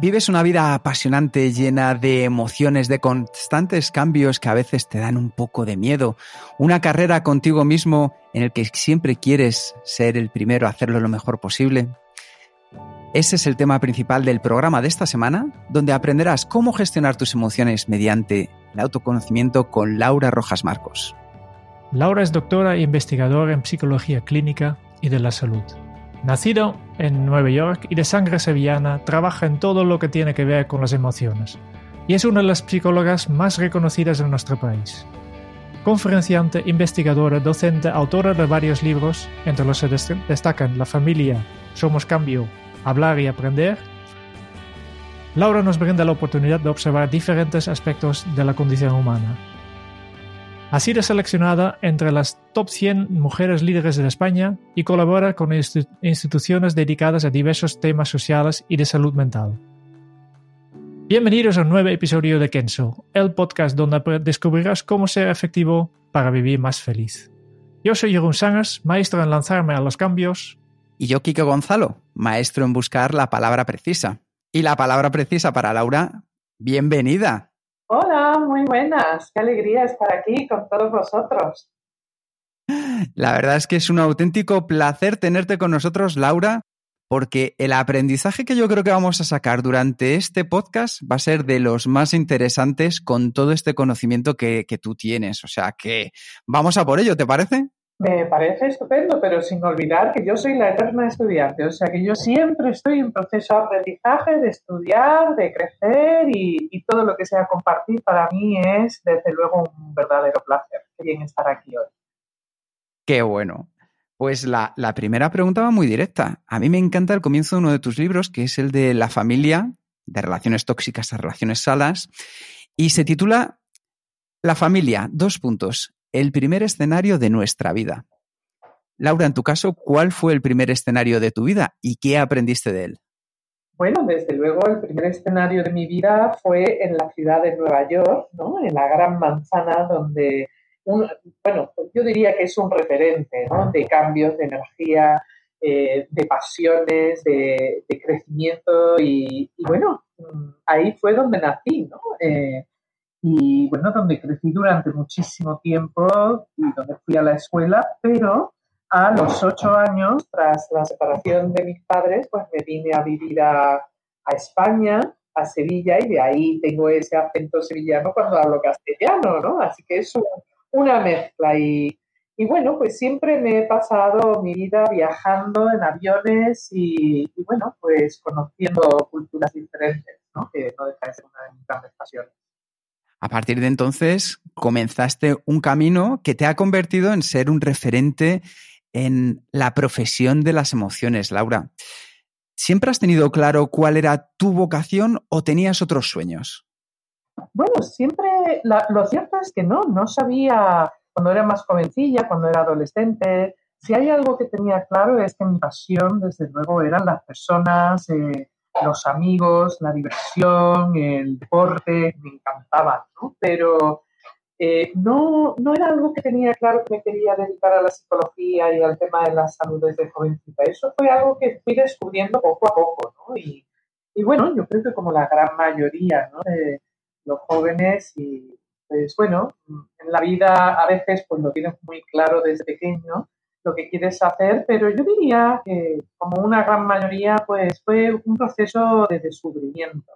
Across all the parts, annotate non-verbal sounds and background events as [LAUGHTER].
Vives una vida apasionante, llena de emociones, de constantes cambios que a veces te dan un poco de miedo. Una carrera contigo mismo en el que siempre quieres ser el primero hacerlo lo mejor posible. Ese es el tema principal del programa de esta semana, donde aprenderás cómo gestionar tus emociones mediante el autoconocimiento con Laura Rojas Marcos. Laura es doctora e investigadora en psicología clínica y de la salud. Nacido en Nueva York y de sangre sevillana, trabaja en todo lo que tiene que ver con las emociones y es una de las psicólogas más reconocidas en nuestro país. Conferenciante, investigadora, docente, autora de varios libros, entre los que destacan La familia, Somos cambio, Hablar y aprender, Laura nos brinda la oportunidad de observar diferentes aspectos de la condición humana, ha sido seleccionada entre las top 100 mujeres líderes de España y colabora con instituciones dedicadas a diversos temas sociales y de salud mental. Bienvenidos a un nuevo episodio de Kenso, el podcast donde descubrirás cómo ser efectivo para vivir más feliz. Yo soy Jeroen Sangers, maestro en lanzarme a los cambios. Y yo, Kiko Gonzalo, maestro en buscar la palabra precisa. Y la palabra precisa para Laura, bienvenida. Hola, muy buenas. Qué alegría estar aquí con todos vosotros. La verdad es que es un auténtico placer tenerte con nosotros, Laura, porque el aprendizaje que yo creo que vamos a sacar durante este podcast va a ser de los más interesantes con todo este conocimiento que, que tú tienes. O sea que vamos a por ello, ¿te parece? Me parece estupendo, pero sin olvidar que yo soy la eterna estudiante, o sea que yo siempre estoy en proceso de aprendizaje, de estudiar, de crecer y, todo lo que sea compartir para mí es desde luego un verdadero placer. Qué bien estar aquí hoy. Qué bueno. Pues la, la primera pregunta va muy directa. A mí me encanta el comienzo de uno de tus libros, que es el de la familia, de relaciones tóxicas a relaciones salas, y se titula La familia, dos puntos, el primer escenario de nuestra vida. Laura, en tu caso, ¿cuál fue el primer escenario de tu vida y qué aprendiste de él? Bueno, desde luego el primer escenario de mi vida fue en la ciudad de Nueva York, ¿no? en la Gran Manzana, donde, bueno, yo diría que es un referente ¿no? de cambios de energía, eh, de pasiones, de, crecimiento y, bueno, ahí fue donde nací, ¿no? Eh, y bueno, donde crecí durante muchísimo tiempo y donde fui a la escuela, pero a los ocho años, tras la separación de mis padres, pues me vine a vivir a, a España, a Sevilla, y de ahí tengo ese acento sevillano cuando hablo castellano, ¿no? Así que es una mezcla y, y, bueno, pues siempre me he pasado mi vida viajando en aviones y, y bueno, pues conociendo culturas diferentes, ¿no? Que no deja de ser una de mis grandes pasiones. A partir de entonces comenzaste un camino que te ha convertido en ser un referente en la profesión de las emociones, Laura. ¿Siempre has tenido claro cuál era tu vocación o tenías otros sueños? Bueno, siempre, lo cierto es que no, no sabía cuando era más jovencilla, cuando era adolescente. Si hay algo que tenía claro es que mi pasión, desde luego, eran las personas, eh, los amigos, la diversión, el deporte, me encantaban, ¿no? Pero eh, no, no era algo que tenía claro que me quería dedicar a la psicología y al tema de la salud desde jovencita. Eso fue algo que fui descubriendo poco a poco, ¿no? Y, bueno, yo creo que como la gran mayoría ¿no? de los jóvenes y pues bueno, en la vida a veces pues lo tienes muy claro desde pequeño lo que quieres hacer, pero yo diría que como una gran mayoría, pues fue un proceso de descubrimiento.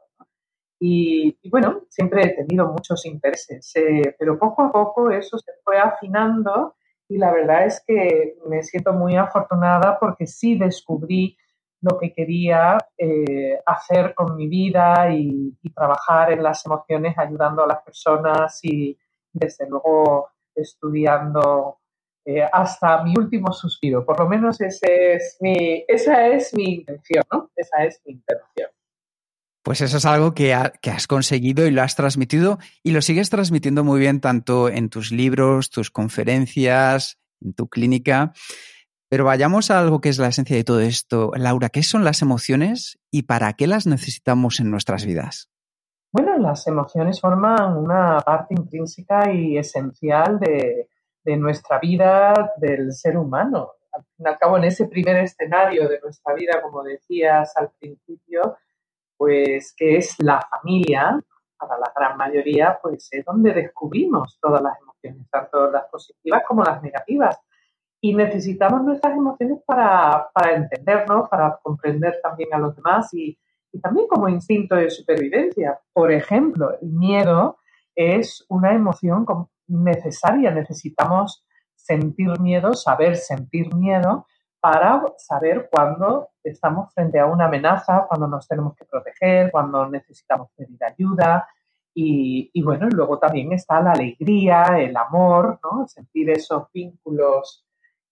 Y, bueno, siempre he tenido muchos intereses, eh, pero poco a poco eso se fue afinando y la verdad es que me siento muy afortunada porque sí descubrí lo que quería eh, hacer con mi vida y, y, trabajar en las emociones ayudando a las personas y desde luego estudiando eh, hasta mi último suspiro. Por lo menos ese es mi, esa es mi intención, ¿no? Esa es mi intención. Pues eso es algo que, que, has conseguido y lo has transmitido y lo sigues transmitiendo muy bien tanto en tus libros, tus conferencias, en tu clínica. Pero vayamos a algo que es la esencia de todo esto. Laura, ¿qué son las emociones y para qué las necesitamos en nuestras vidas? Bueno, las emociones forman una parte intrínseca y esencial de, de nuestra vida del ser humano. Al fin y al cabo, en ese primer escenario de nuestra vida, como decías al principio, pues que es la familia, para la gran mayoría, pues es donde descubrimos todas las emociones, tanto las positivas como las negativas. Y necesitamos nuestras emociones para, para entendernos, para comprender también a los demás y, y también como instinto de supervivencia. Por ejemplo, el miedo es una emoción necesaria. Necesitamos sentir miedo, saber sentir miedo para saber cuándo estamos frente a una amenaza, cuando nos tenemos que proteger, cuando necesitamos pedir ayuda. Y, bueno, luego también está la alegría, el amor, ¿no? sentir esos vínculos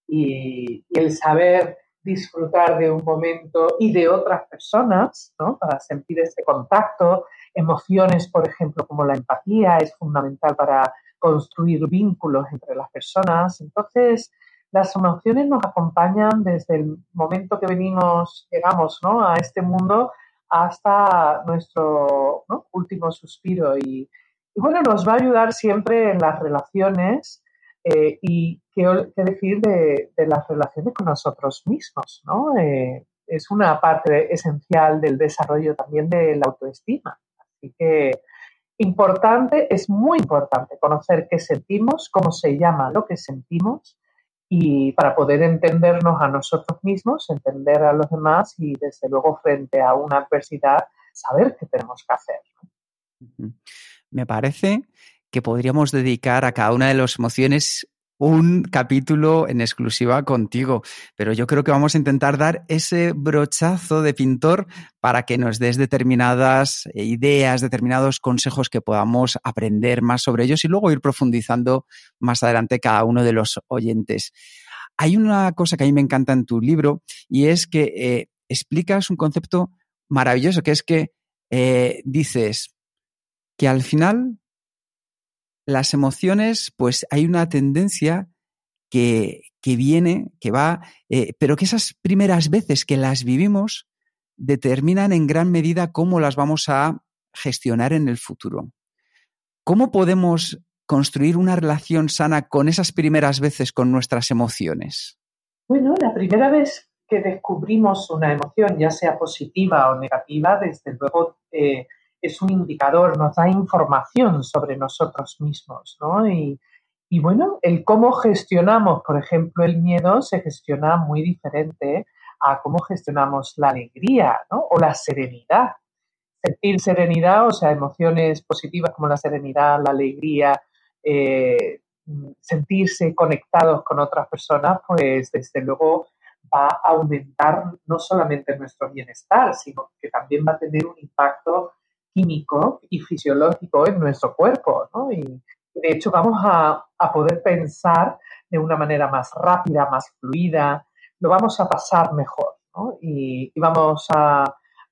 y, y, el saber disfrutar de un momento y de otras personas, ¿no? para sentir ese contacto. Emociones, por ejemplo, como la empatía, es fundamental para construir vínculos entre las personas. Entonces, las emociones nos acompañan desde el momento que venimos, llegamos ¿no? a este mundo hasta nuestro último suspiro. Y, bueno, nos va a ayudar siempre en las relaciones eh, y qué, decir de, las relaciones con nosotros mismos. ¿no? Eh, es una parte esencial del desarrollo también de la autoestima. Así que importante, es muy importante conocer qué sentimos, cómo se llama lo que sentimos y para poder entendernos a nosotros mismos, entender a los demás y desde luego frente a una adversidad saber qué tenemos que hacer. Me parece que podríamos dedicar a cada una de las emociones un capítulo en exclusiva contigo, pero yo creo que vamos a intentar dar ese brochazo de pintor para que nos des determinadas ideas, determinados consejos que podamos aprender más sobre ellos y luego ir profundizando más adelante cada uno de los oyentes. Hay una cosa que a mí me encanta en tu libro y es que eh, explicas un concepto maravilloso, que es que eh, dices que al final las emociones, pues hay una tendencia que, que viene, que va, eh, pero que esas primeras veces que las vivimos determinan en gran medida cómo las vamos a gestionar en el futuro. ¿Cómo podemos construir una relación sana con esas primeras veces con nuestras emociones? Bueno, la primera vez que descubrimos una emoción, ya sea positiva o negativa, desde luego eh, es un indicador, nos da información sobre nosotros mismos, ¿no? Y, bueno, el cómo gestionamos, por ejemplo, el miedo se gestiona muy diferente a cómo gestionamos la alegría, ¿no? O la serenidad. Sentir serenidad, o sea, emociones positivas como la serenidad, la alegría, eh, sentirse conectados con otras personas, pues desde luego va a aumentar no solamente nuestro bienestar, sino que también va a tener un impacto químico y fisiológico en nuestro cuerpo, ¿no? Y de hecho vamos a, a, poder pensar de una manera más rápida, más fluida, lo vamos a pasar mejor, ¿no? Y, y vamos a,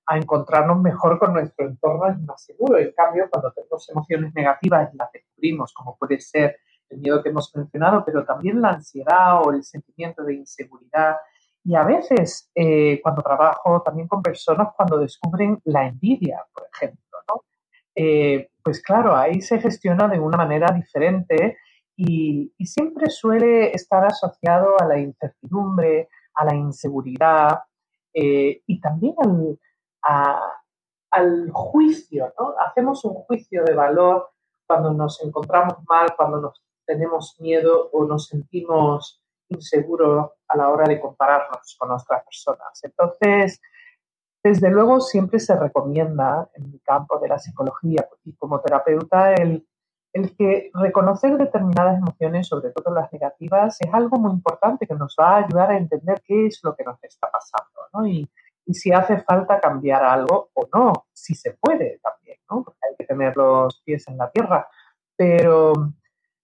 a, encontrarnos mejor con nuestro entorno es más seguro. En cambio, cuando tenemos emociones negativas y las descubrimos, como puede ser el miedo que hemos mencionado, pero también la ansiedad o el sentimiento de inseguridad, y a veces, eh, cuando trabajo también con personas, cuando descubren la envidia, por ejemplo, eh, pues claro, ahí se gestiona de una manera diferente y, siempre suele estar asociado a la incertidumbre, a la inseguridad eh, y también al, al juicio, ¿no? Hacemos un juicio de valor cuando nos encontramos mal, cuando nos tenemos miedo o nos sentimos inseguros a la hora de compararnos con otras personas. Entonces, desde luego, siempre se recomienda en el campo de la psicología y como terapeuta el, el que reconocer determinadas emociones, sobre todo las negativas, es algo muy importante que nos va a ayudar a entender qué es lo que nos está pasando ¿no? y, y, si hace falta cambiar algo o no, si se puede también, ¿no? porque hay que tener los pies en la tierra. Pero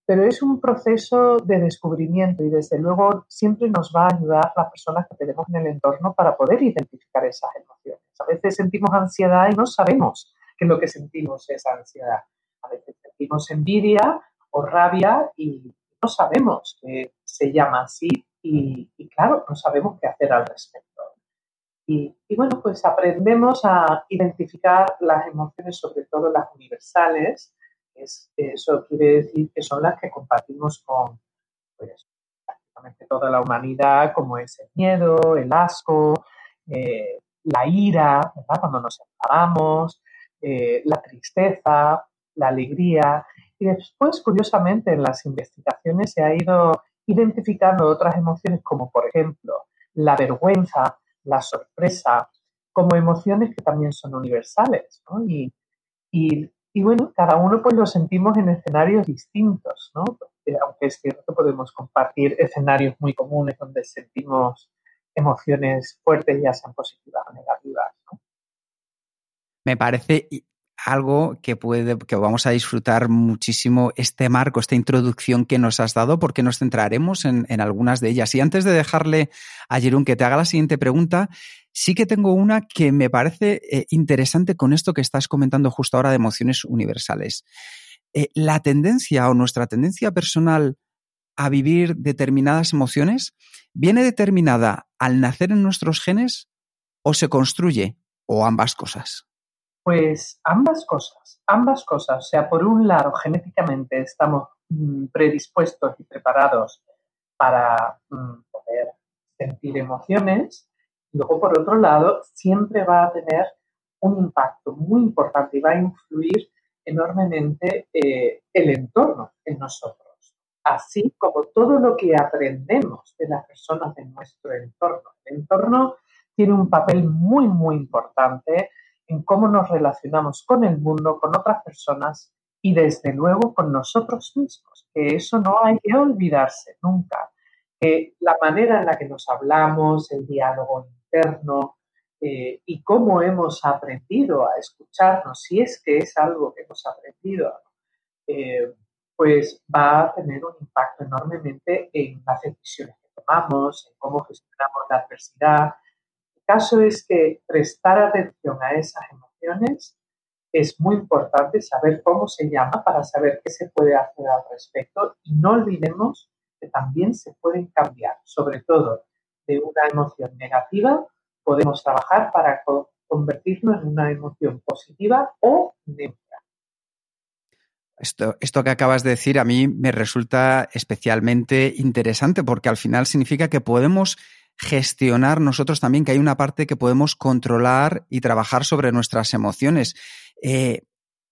pero es un proceso de descubrimiento y desde luego siempre nos va a ayudar las personas que tenemos en el entorno para poder identificar esas emociones. A veces sentimos ansiedad y no sabemos que lo que sentimos es ansiedad. A veces sentimos envidia o rabia y no sabemos que se llama así y, claro, no sabemos qué hacer al respecto. Y, bueno, pues aprendemos a identificar las emociones, sobre todo las universales. Eso quiere decir que son las que compartimos con pues, prácticamente toda la humanidad, como es el miedo, el asco, eh, la ira, cuando nos enfadamos, eh, la tristeza, la alegría. Y después, curiosamente, en las investigaciones se ha ido identificando otras emociones como, por ejemplo, la vergüenza, la sorpresa, como emociones que también son universales. Y, bueno, cada uno pues lo sentimos en escenarios distintos, ¿no? aunque es cierto que podemos compartir escenarios muy comunes donde sentimos emociones fuertes, ya sean positivas o negativas. Me parece algo que puede, que vamos a disfrutar muchísimo este marco, esta introducción que nos has dado, porque nos centraremos en, algunas de ellas. Y antes de dejarle a Jerón que te haga la siguiente pregunta, sí que tengo una que me parece eh, interesante con esto que estás comentando justo ahora de emociones universales. Eh, la tendencia o nuestra tendencia personal a vivir determinadas emociones viene determinada al nacer en nuestros genes o se construye o ambas cosas. Pues ambas cosas, ambas cosas. O sea, por un lado, genéticamente estamos mm, predispuestos y preparados para mm, poder sentir emociones. Luego, por otro lado, siempre va a tener un impacto muy importante y va a influir enormemente eh, el entorno en nosotros, así como todo lo que aprendemos de las personas de nuestro entorno. El entorno tiene un papel muy, muy importante en cómo nos relacionamos con el mundo, con otras personas y desde luego con nosotros mismos, que eso no hay que olvidarse nunca, que la manera en la que nos hablamos, el diálogo interno eh, y cómo hemos aprendido a escucharnos, si es que es algo que hemos aprendido, eh, pues va a tener un impacto enormemente en las decisiones que tomamos, en cómo gestionamos la adversidad, caso es que prestar atención a esas emociones es muy importante saber cómo se llama para saber qué se puede hacer al respecto y no olvidemos que también se pueden cambiar, sobre todo de una emoción negativa podemos trabajar para convertirnos en una emoción positiva o neutra. Esto, esto, que acabas de decir a mí me resulta especialmente interesante porque al final significa que podemos gestionar nosotros también, que hay una parte que podemos controlar y trabajar sobre nuestras emociones. Eh,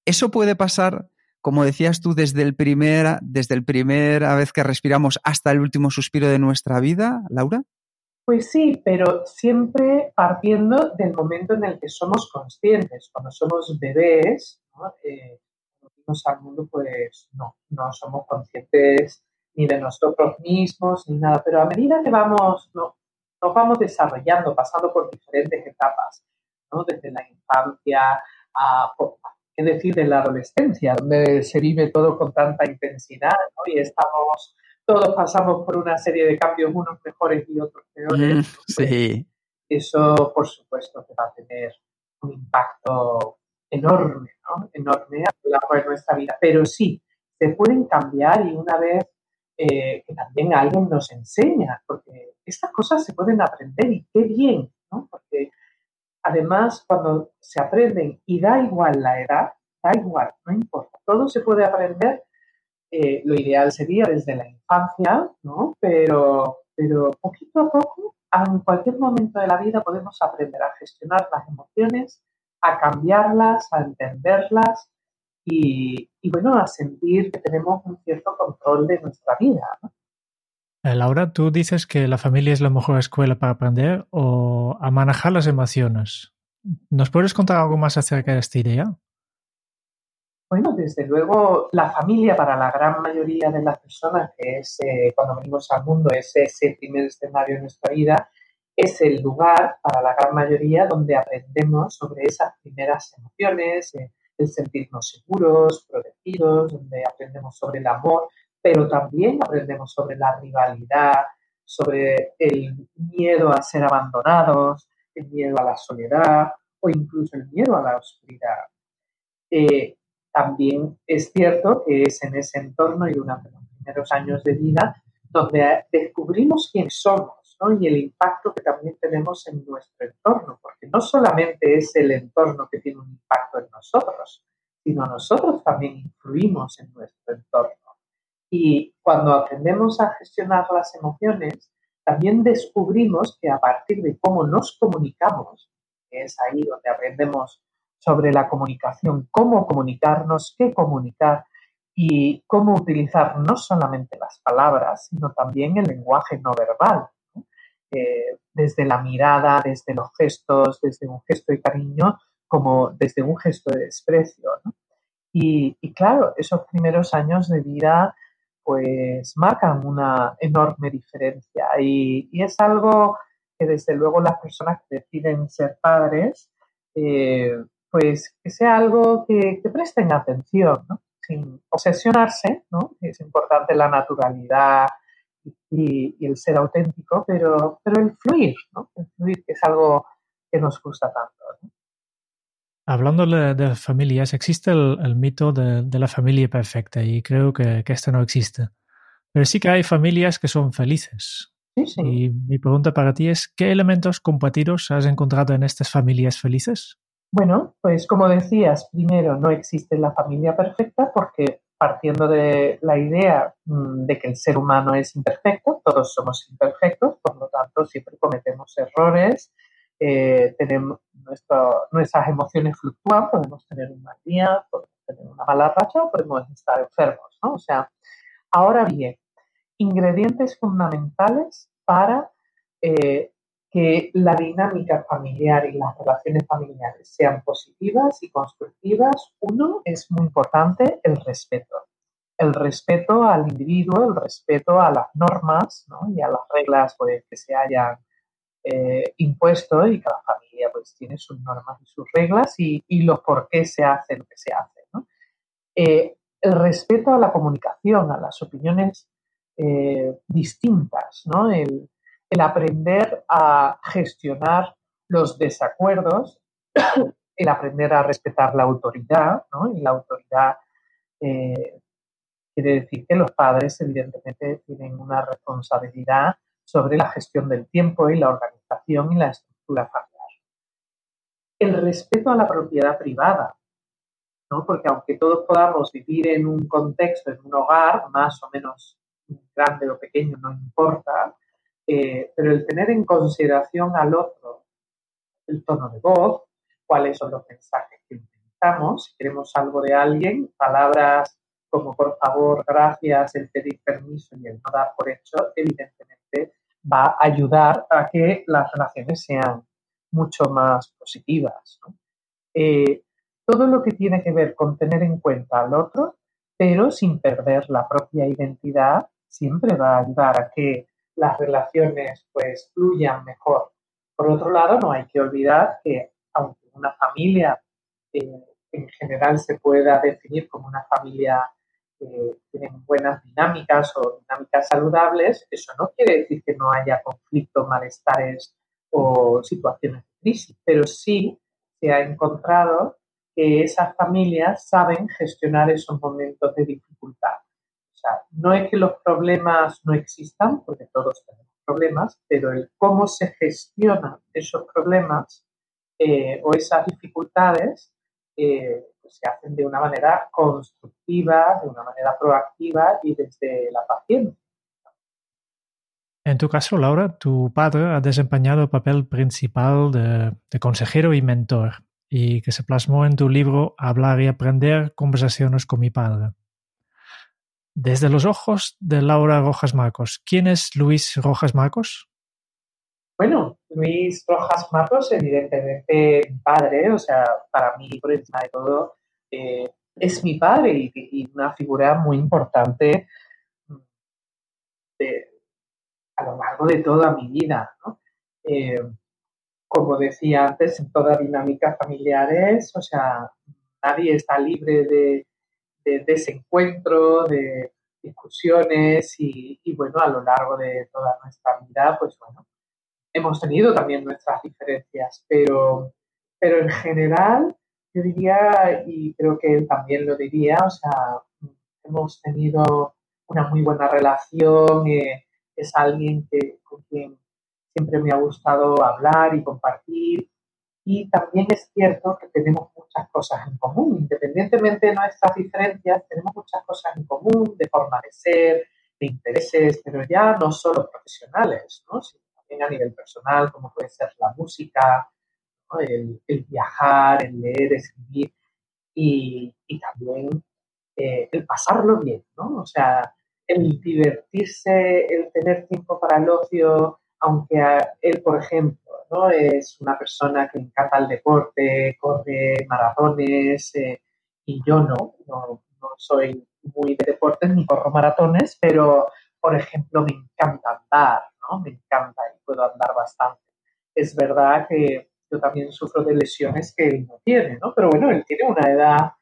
¿Eso puede pasar, como decías tú, desde el primera, desde el primera vez que respiramos hasta el último suspiro de nuestra vida, Laura? Pues sí, pero siempre partiendo del momento en el que somos conscientes. Cuando somos bebés, ¿no? Eh, al mundo, pues no, no somos conscientes ni de nosotros mismos ni nada. Pero a medida que vamos, nos vamos desarrollando, pasando por diferentes etapas, ¿no? desde la infancia a, qué decir, de la adolescencia, donde se vive todo con tanta intensidad y estamos, todos pasamos por una serie de cambios, unos mejores y otros peores. Mm, sí. Eso, por supuesto, que va a tener un impacto enorme, ¿no? enorme a lo largo de nuestra vida. Pero sí, se pueden cambiar y una vez eh, que también alguien nos enseña, porque estas cosas se pueden aprender y qué bien, ¿no? Porque además cuando se aprenden y da igual la edad, da igual, no importa, todo se puede aprender. Eh, lo ideal sería desde la infancia, ¿no? Pero, pero poquito a poco, en cualquier momento de la vida podemos aprender a gestionar las emociones, a cambiarlas, a entenderlas y, bueno, a sentir que tenemos un cierto control de nuestra vida. Eh, Laura, tú dices que la familia es la mejor escuela para aprender o a manejar las emociones. ¿Nos puedes contar algo más acerca de esta idea? Bueno, desde luego la familia para la gran mayoría de las personas, que es eh, cuando venimos al mundo, es ese primer escenario de nuestra vida, es el lugar para la gran mayoría donde aprendemos sobre esas primeras emociones, eh, el sentirnos seguros, protegidos, donde aprendemos sobre el amor, pero también aprendemos sobre la rivalidad, sobre el miedo a ser abandonados, el miedo a la soledad o incluso el miedo a la oscuridad. Eh, también es cierto que es en ese entorno y durante los primeros años de vida donde descubrimos quién somos y el impacto que también tenemos en nuestro entorno, porque no solamente es el entorno que tiene un impacto en nosotros, sino nosotros también influimos en nuestro entorno. Y cuando aprendemos a gestionar las emociones, también descubrimos que a partir de cómo nos comunicamos, que es ahí donde aprendemos sobre la comunicación, cómo comunicarnos, qué comunicar y cómo utilizar no solamente las palabras, sino también el lenguaje no verbal, eh, desde la mirada, desde los gestos, desde un gesto de cariño, como desde un gesto de desprecio. Y, y, claro, esos primeros años de vida pues marcan una enorme diferencia y, y, es algo que desde luego las personas que deciden ser padres, eh, pues que sea algo que, que presten atención, ¿no? sin obsesionarse, ¿no? Es importante la naturalidad y, y, el ser auténtico, pero, pero el fluir, ¿no? El fluir que es algo que nos gusta tanto. ¿no? Hablando de familias, existe el, el mito de, de, la familia perfecta y creo que, que este no existe. Pero sí que hay familias que son felices. Sí, sí. Y mi pregunta para ti es, ¿qué elementos compartidos has encontrado en estas familias felices? Bueno, pues como decías, primero no existe la familia perfecta porque partiendo de la idea mmm, de que el ser humano es imperfecto, todos somos imperfectos, por lo tanto siempre cometemos errores, eh, tenemos nuestras emociones fluctúan, podemos tener un mal día, podemos tener una mala racha o podemos estar enfermos, ¿no? O sea, ahora bien, ingredientes fundamentales para eh, que la dinámica familiar y las relaciones familiares sean positivas y constructivas. Uno es muy importante el respeto. El respeto al individuo, el respeto a las normas ¿no? y a las reglas pues, que se hayan eh, impuesto y cada familia pues tiene sus normas y sus reglas y, y los por qué se hace lo que se hace. ¿no? Eh, el respeto a la comunicación, a las opiniones eh, distintas, ¿no? El, el, aprender a gestionar los desacuerdos, [COUGHS] el aprender a respetar la autoridad, ¿no? Y la autoridad eh, quiere decir que los padres evidentemente tienen una responsabilidad sobre la gestión del tiempo y la organización y la estructura familiar. El respeto a la propiedad privada, ¿no? porque aunque todos podamos vivir en un contexto, en un hogar, más o menos grande o pequeño, no importa, eh, pero el tener en consideración al otro, el tono de voz, cuáles son los mensajes que utilizamos, si queremos algo de alguien, palabras como por favor, gracias, el pedir permiso y el no dar por hecho, evidentemente va a ayudar a que las relaciones sean mucho más positivas. ¿no? Eh, todo lo que tiene que ver con tener en cuenta al otro, pero sin perder la propia identidad, siempre va a ayudar a que las relaciones pues fluyan mejor. Por otro lado, no hay que olvidar que aunque una familia eh, en general se pueda definir como una familia que tienen buenas dinámicas o dinámicas saludables, eso no quiere decir que no haya conflictos, malestares o situaciones de crisis, pero sí se ha encontrado que esas familias saben gestionar esos momentos de dificultad. No es que los problemas no existan, porque todos tenemos problemas, pero el cómo se gestionan esos problemas eh, o esas dificultades eh, pues se hacen de una manera constructiva, de una manera proactiva y desde la paciencia. En tu caso, Laura, tu padre ha desempeñado el papel principal de, consejero y mentor, y que se plasmó en tu libro Hablar y Aprender, Conversaciones con mi padre. Desde los ojos de Laura Rojas Marcos, ¿quién es Luis Rojas Marcos? Bueno, Luis Rojas Marcos, evidentemente mi padre, o sea, para mí, por encima de todo, eh, es mi padre y, una figura muy importante de, a lo largo de toda mi vida. ¿no? Eh, como decía antes, en todas dinámicas familiares, o sea, nadie está libre de, de desencuentro, de, discusiones y, y, bueno, a lo largo de toda nuestra vida, pues bueno, hemos tenido también nuestras diferencias, pero, pero en general yo diría, y creo que él también lo diría, o sea, hemos tenido una muy buena relación, eh, es alguien que, con quien siempre me ha gustado hablar y compartir. Y también es cierto que tenemos muchas cosas en común, independientemente de nuestras diferencias, tenemos muchas cosas en común de forma de ser, de intereses, pero ya no solo profesionales, ¿no? sino también a nivel personal, como puede ser la música, el, viajar, el leer, escribir y, y también eh, el pasarlo bien, ¿no? O sea, el divertirse, el tener tiempo para el ocio, aunque él, por ejemplo, ¿no? es una persona que encanta el deporte, corre maratones, eh, y yo no, no, no, soy muy de deportes ni corro maratones, pero, por ejemplo, me encanta andar, ¿no? Me encanta y puedo andar bastante. Es verdad que yo también sufro de lesiones que él no tiene, ¿no? Pero bueno, él tiene una edad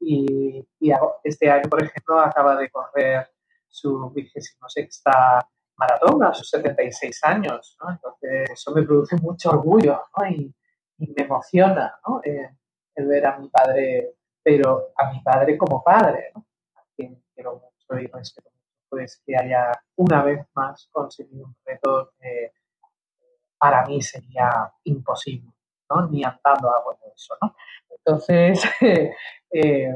y, y este año, por ejemplo, acaba de correr su vigésimo sexta maratón a sus 76 años, ¿no? Entonces, eso me produce mucho orgullo, ¿no? Y, me emociona, ¿no? Eh, el ver a mi padre, pero a mi padre como padre, ¿no? A quien quiero mucho y respeto mucho, pues que haya una vez más conseguido un reto para mí sería imposible, ¿no? Ni andando hago eso, ¿no? Entonces, [LAUGHS] eh,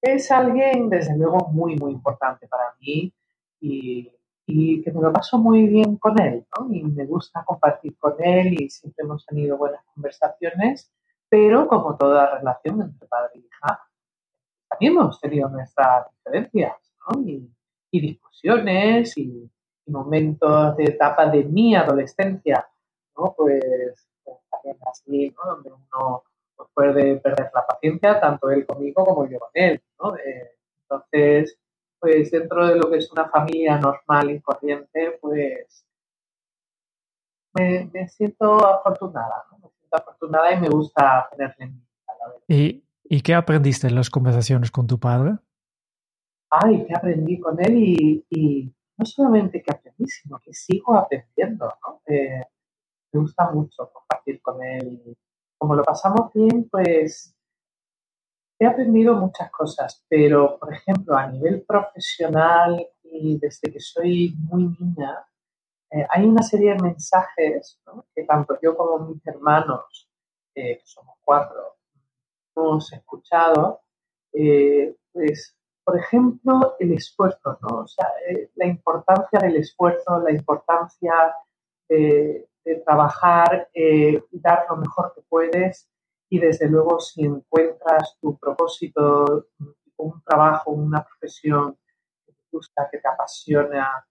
es alguien, desde luego, muy, muy importante para mí y, y, que me lo paso muy bien con él, ¿no? Y me gusta compartir con él y siempre hemos tenido buenas conversaciones, pero como toda relación entre padre e hija, también hemos tenido nuestras diferencias, ¿no? Y, y discusiones y, y, momentos de etapa de mi adolescencia, ¿no? Pues, pues también así, ¿no? Donde uno pues puede perder la paciencia, tanto él conmigo como yo con él. ¿no? Eh, entonces, pues dentro de lo que es una familia normal y corriente, pues me, me siento afortunada, ¿no? me siento afortunada y me gusta tenerle en mi ¿Y, ¿Y qué aprendiste en las conversaciones con tu padre? Ay, que aprendí con él y, y, no solamente que aprendí, sino que sigo aprendiendo, ¿no? Eh, me gusta mucho compartir con él como lo pasamos bien, pues he aprendido muchas cosas, pero por ejemplo a nivel profesional y desde que soy muy niña, eh, hay una serie de mensajes que tanto yo como mis hermanos, eh, que somos cuatro, hemos escuchado, eh, pues por ejemplo el esfuerzo, la importancia del esfuerzo, la importancia de, de trabajar, eh, dar lo mejor que puedes y desde luego si encuentras tu propósito, un trabajo, una profesión que te gusta, que te apasiona,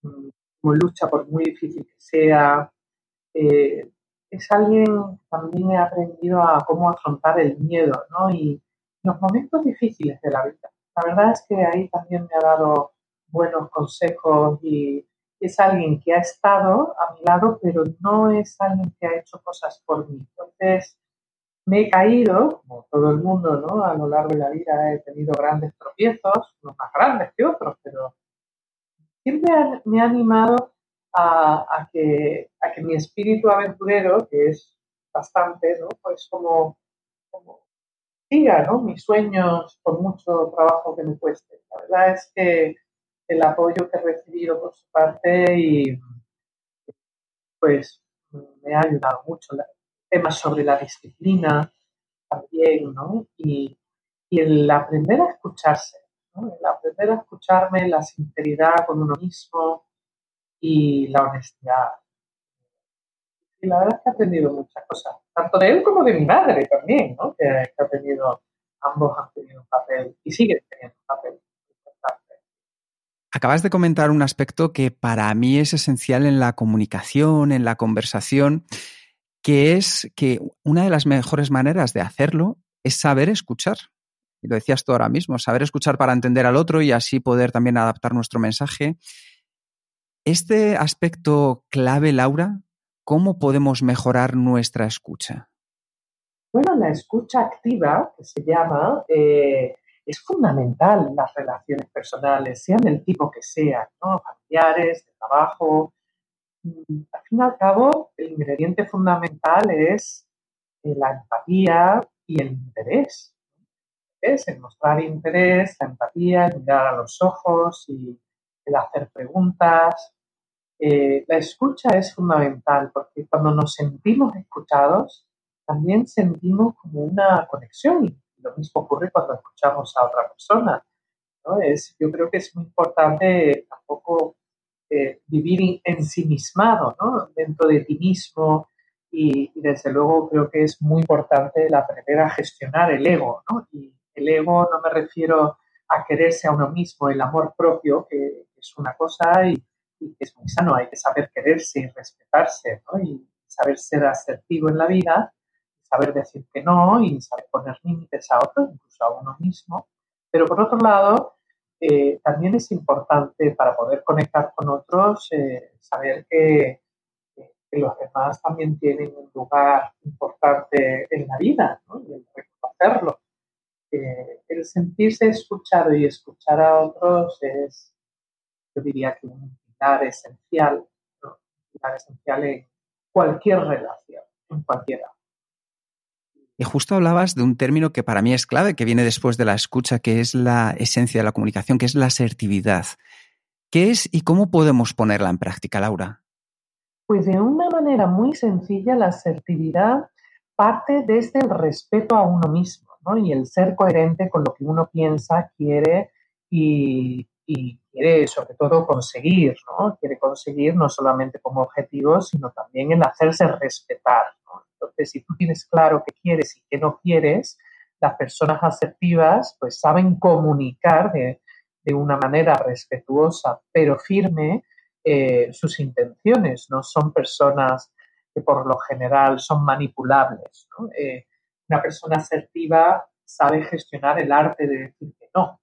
mm, como lucha por muy difícil que sea, eh, es alguien también he aprendido a cómo afrontar el miedo, ¿no? Y los momentos difíciles de la vida. La verdad es que ahí también me ha dado buenos consejos y es alguien que ha estado a mi lado, pero no es alguien que ha hecho cosas por mí. Entonces, me he caído, como todo el mundo, ¿no? A lo largo de la vida he tenido grandes tropiezos, unos más grandes que otros, pero siempre me ha animado a, que, a que mi espíritu aventurero, que es bastante, ¿no? Pues como, como siga, ¿no? Mis sueños por mucho trabajo que me cueste. La verdad es que el apoyo que he recibido por su parte y pues me ha ayudado mucho. Temas sobre la disciplina también, ¿no? Y, y el aprender a escucharse, ¿no? El aprender a escucharme, la sinceridad con uno mismo y la honestidad. Y la verdad es que he aprendido muchas cosas, tanto de él como de mi madre también, ¿no? Que, que ha tenido, ambos han tenido un papel y siguen teniendo un papel Acabas de comentar un aspecto que para mí es esencial en la comunicación, en la conversación, que es que una de las mejores maneras de hacerlo es saber escuchar. Y lo decías tú ahora mismo, saber escuchar para entender al otro y así poder también adaptar nuestro mensaje. Este aspecto clave, Laura, ¿cómo podemos mejorar nuestra escucha? Bueno, la escucha activa, que se llama, eh, es fundamental las relaciones personales, sean del tipo que sean, ¿no? familiares, de trabajo. Mm, al fin y al cabo, el ingrediente fundamental es eh, la empatía y el interés. Es el mostrar interés, la empatía, el mirar a los ojos y el hacer preguntas. Eh, la escucha es fundamental porque cuando nos sentimos escuchados, también sentimos como una conexión lo mismo ocurre cuando escuchamos a otra persona. ¿no? Es, yo creo que es muy importante tampoco eh, vivir ensimismado ¿no? dentro de ti mismo y, desde luego creo que es muy importante el aprender a gestionar el ego. ¿no? Y el ego no me refiero a quererse a uno mismo, el amor propio, que es una cosa y, y que es muy sano, hay que saber quererse y respetarse ¿no? y saber ser asertivo en la vida saber decir que no y saber poner límites a otros, incluso a uno mismo. Pero por otro lado, eh, también es importante para poder conectar con otros eh, saber que, los demás también tienen un lugar importante en la vida y el reconocerlo. el sentirse escuchado y escuchar a otros es, yo diría que un pilar esencial, un esencial en cualquier relación, en cualquiera. Y justo hablabas de un término que para mí es clave, que viene después de la escucha, que es la esencia de la comunicación, que es la asertividad. ¿Qué es y cómo podemos ponerla en práctica, Laura? Pues de una manera muy sencilla, la asertividad parte desde el respeto a uno mismo ¿no? y el ser coherente con lo que uno piensa, quiere y, quiere sobre todo conseguir, ¿no? Quiere conseguir no solamente como objetivo, sino también el hacerse respetar. Entonces, si tú tienes claro qué quieres y qué no quieres, las personas asertivas pues saben comunicar de, una manera respetuosa pero firme eh, sus intenciones. No son personas que por lo general son manipulables. Eh, una persona asertiva sabe gestionar el arte de decir que no.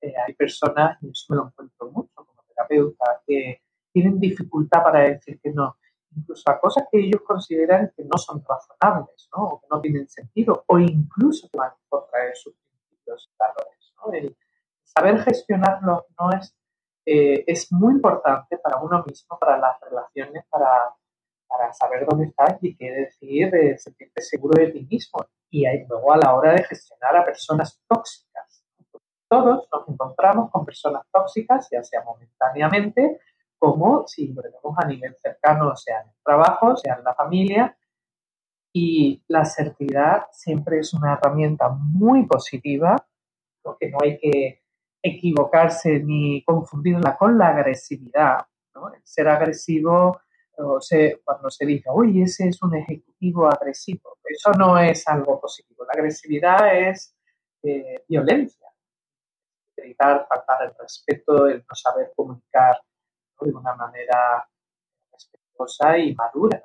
Eh, hay personas, y eso me lo encuentro mucho como terapeuta, que tienen dificultad para decir que no incluso a cosas que ellos consideran que no son razonables, ¿no? O que no tienen sentido, o incluso que van a contraer sus principios y valores, ¿no? El saber gestionarlo no es, eh, es muy importante para uno mismo, para las relaciones, para, para saber dónde estás y qué decir, de sentirte seguro de ti mismo. Y luego a la hora de gestionar a personas tóxicas. Todos nos encontramos con personas tóxicas, ya sea momentáneamente como si lo tenemos a nivel cercano, sea en el trabajo, sea en la familia. Y la asertividad siempre es una herramienta muy positiva, porque no hay que equivocarse ni confundirla con la agresividad. El ser agresivo, o cuando se dice, oye, ese es un ejecutivo agresivo, eso no es algo positivo. La agresividad es eh, violencia, gritar, faltar el respeto, el no saber comunicar de una manera respetuosa y madura.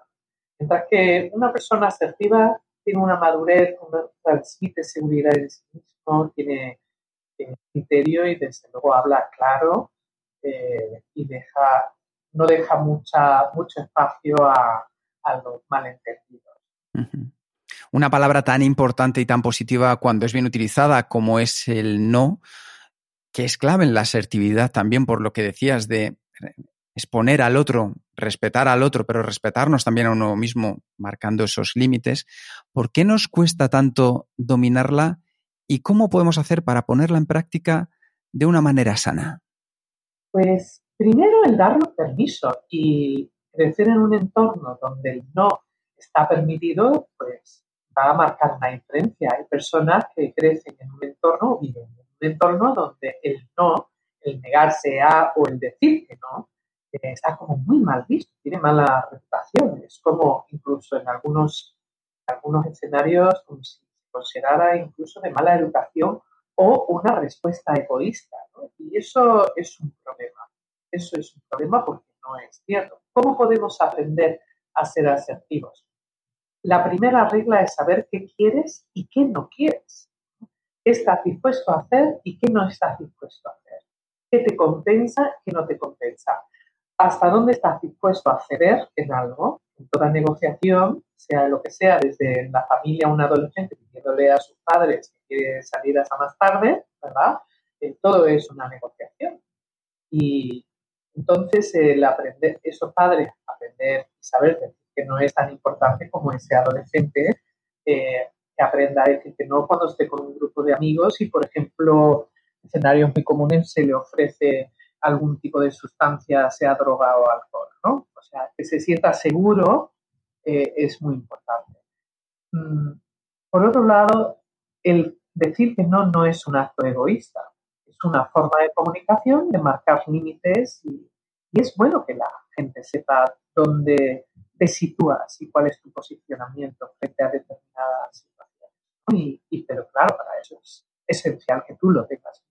Mientras que una persona asertiva tiene una madurez, transmite seguridad en sí mismo, tiene criterio y desde luego habla claro eh, y deja, no deja mucha, mucho espacio a, los malentendidos. Una palabra tan importante y tan positiva cuando es bien utilizada como es el no, que es clave en la asertividad también por lo que decías de exponer al otro, respetar al otro, pero respetarnos también a uno mismo, marcando esos límites, ¿por qué nos cuesta tanto dominarla y cómo podemos hacer para ponerla en práctica de una manera sana? Pues primero el darnos permiso y crecer en un entorno donde el no está permitido, pues va a marcar una diferencia. Hay personas que crecen en un entorno, viven en un entorno donde el no, el negarse a o el decir que no, está como muy mal visto, tiene mala reputación. Es como incluso en algunos, algunos escenarios como incluso de mala educación o una respuesta egoísta. Y eso es un problema. Eso es un problema porque no es cierto. ¿Cómo podemos aprender a ser asertivos? La primera regla es saber qué quieres y qué no quieres. ¿Qué estás dispuesto a hacer y qué no estás dispuesto a hacer? ¿Qué te compensa, qué no te compensa? Hasta dónde estás dispuesto a ceder en algo, en toda negociación, sea lo que sea, desde la familia un adolescente pidiéndole a sus padres que quiere salir hasta más tarde, ¿verdad? Eh, todo es una negociación. Y entonces el aprender, esos padres, aprender y saber que no es tan importante como ese adolescente eh, que aprenda a decir que no cuando esté con un grupo de amigos y, por ejemplo, escenarios muy comunes se le ofrece algún tipo de sustancia, sea droga o alcohol, ¿no? O sea, que se sienta seguro eh, es muy importante. Mm, por otro lado, el decir que no no es un acto egoísta, es una forma de comunicación, de marcar límites y, es bueno que la gente sepa dónde te sitúas y cuál es tu posicionamiento frente a determinadas situaciones. Y, pero claro, para eso es esencial que tú lo tengas.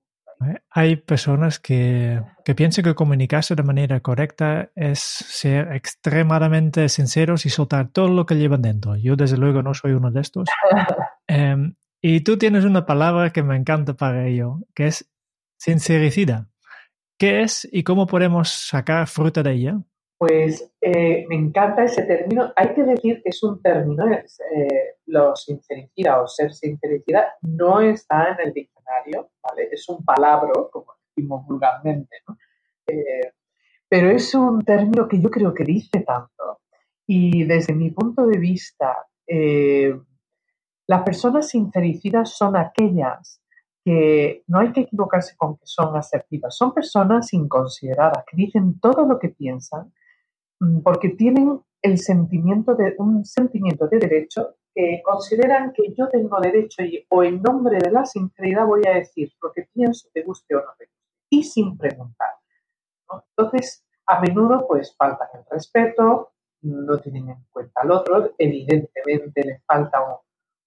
Hay personas que, que piensan que comunicarse de manera correcta es ser extremadamente sinceros y soltar todo lo que llevan dentro. Yo desde luego no soy uno de estos. [LAUGHS] Em, y tú tienes una palabra que me encanta para ello, que es sincericida. ¿Qué es y cómo podemos sacar fruta de ella? Pues eh, me encanta ese término. Hay que decir que es un término, eh, lo sincericida o ser sincericida no está en el diccionario, ¿vale? Es un palabra, como decimos vulgarmente, ¿no? Eh, pero es un término que yo creo que dice tanto. Y desde mi punto de vista, las personas sincericidas son aquellas que no hay que equivocarse con que son asertivas, son personas inconsideradas, que dicen todo lo que piensan porque tienen el sentimiento de un sentimiento de derecho que consideran que yo tengo derecho y, o en nombre de la sinceridad voy a decir lo que pienso, te guste o no te guste, y sin preguntar. Entonces, a menudo pues faltan el respeto, no tienen en cuenta al otro, evidentemente les falta un,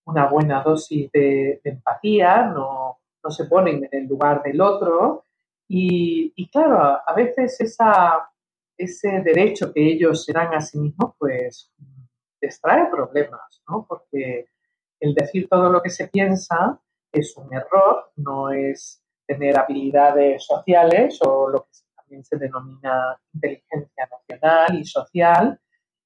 una buena dosis de, empatía, no, no, se ponen en el lugar del otro. Y, claro, a veces esa, ese derecho que ellos se dan a sí mismos, pues les trae problemas, ¿no? Porque el decir todo lo que se piensa es un error, no es tener habilidades sociales o lo que también se denomina inteligencia nacional y social,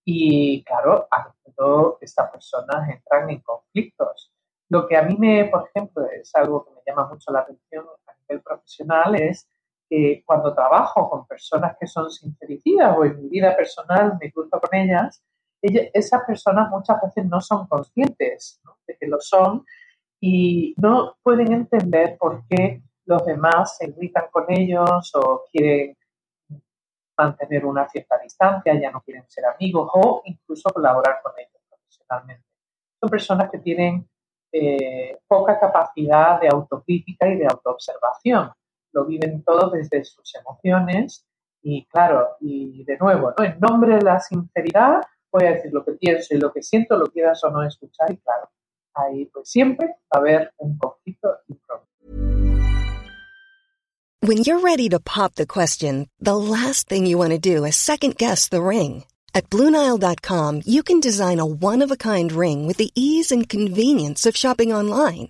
y claro, a menudo estas personas entran en conflictos. Lo que a mí me, por ejemplo, es algo que me llama mucho la atención a nivel profesional es que cuando trabajo con personas que son sincericidas o en mi vida personal me cruzo con ellas, esas personas muchas veces no son conscientes de que lo son y no pueden entender por qué los demás se irritan con ellos o quieren mantener una cierta distancia, ya no quieren ser amigos o incluso colaborar con ellos profesionalmente. Son personas que tienen eh, poca capacidad de autocrítica y de autoobservación. Lo viven todo desde sus emociones y claro, y de nuevo, ¿no? en nombre de la sinceridad voy a decir lo que pienso y lo que siento, lo quieras o no escuchar y claro, ahí pues siempre va a haber un conflicto y. When you're ready to pop the question, the last thing you want to do is second guess the ring. At Bluenile.com, you can design a one-of-a-kind ring with the ease and convenience of shopping online.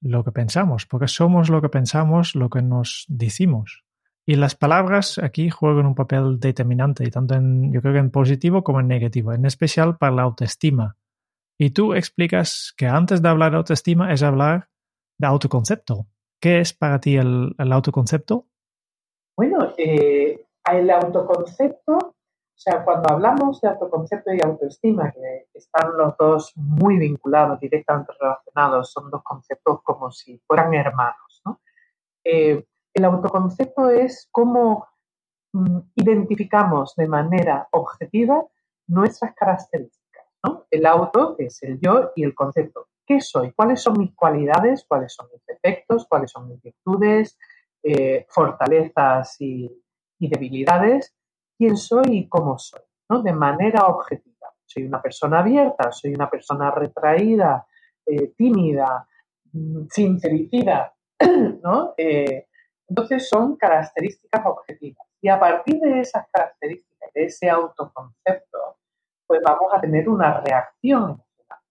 lo que pensamos, porque somos lo que pensamos, lo que nos decimos. Y las palabras aquí juegan un papel determinante, y tanto en, yo creo que en positivo como en negativo, en especial para la autoestima. Y tú explicas que antes de hablar de autoestima es hablar de autoconcepto. ¿Qué es para ti el, autoconcepto? Bueno, eh, el autoconcepto, o sea, cuando hablamos de autoconcepto y autoestima, que están los dos muy vinculados, directamente relacionados, son dos conceptos como si fueran hermanos, ¿no? Eh, el autoconcepto es cómo mm, identificamos de manera objetiva nuestras características. ¿no? El auto, que es el yo, y el concepto. ¿Qué soy? ¿Cuáles son mis cualidades? ¿Cuáles son mis defectos? ¿Cuáles son mis virtudes? Eh, fortalezas y, debilidades? ¿Quién soy y cómo soy? ¿no? De manera objetiva. ¿Soy una persona abierta? ¿Soy una persona retraída? Eh, tímida? Mm, ¿Sincericida? [CLEARS THROAT] ¿no? Eh, entonces son características objetivas. Y a partir de esas características, de ese autoconcepto, pues vamos a tener una reacción.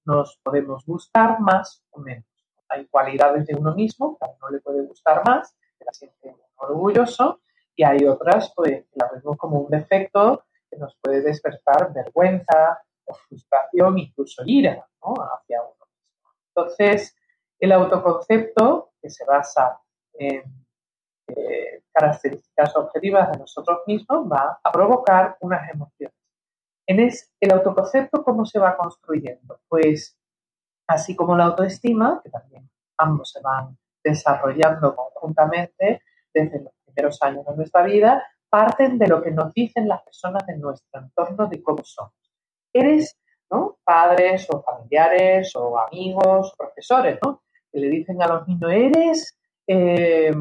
Nos podemos gustar más o menos. Hay cualidades de uno mismo que a uno le puede gustar más, que la siente orgulloso, y hay otras pues, que las vemos como un defecto que nos puede despertar vergüenza o frustración, incluso ira hacia uno. Entonces, el autoconcepto, que se basa en eh, características objetivas de nosotros mismos, va a provocar unas emociones. En el autoconcepto, ¿cómo se va construyendo? Pues así como la autoestima, que también ambos se van desarrollando conjuntamente desde los primeros años de nuestra vida, parten de lo que nos dicen las personas de nuestro entorno de cómo somos. Eres, ¿no? Padres o familiares o amigos, profesores, ¿no? Que le dicen a los niños, eres eh,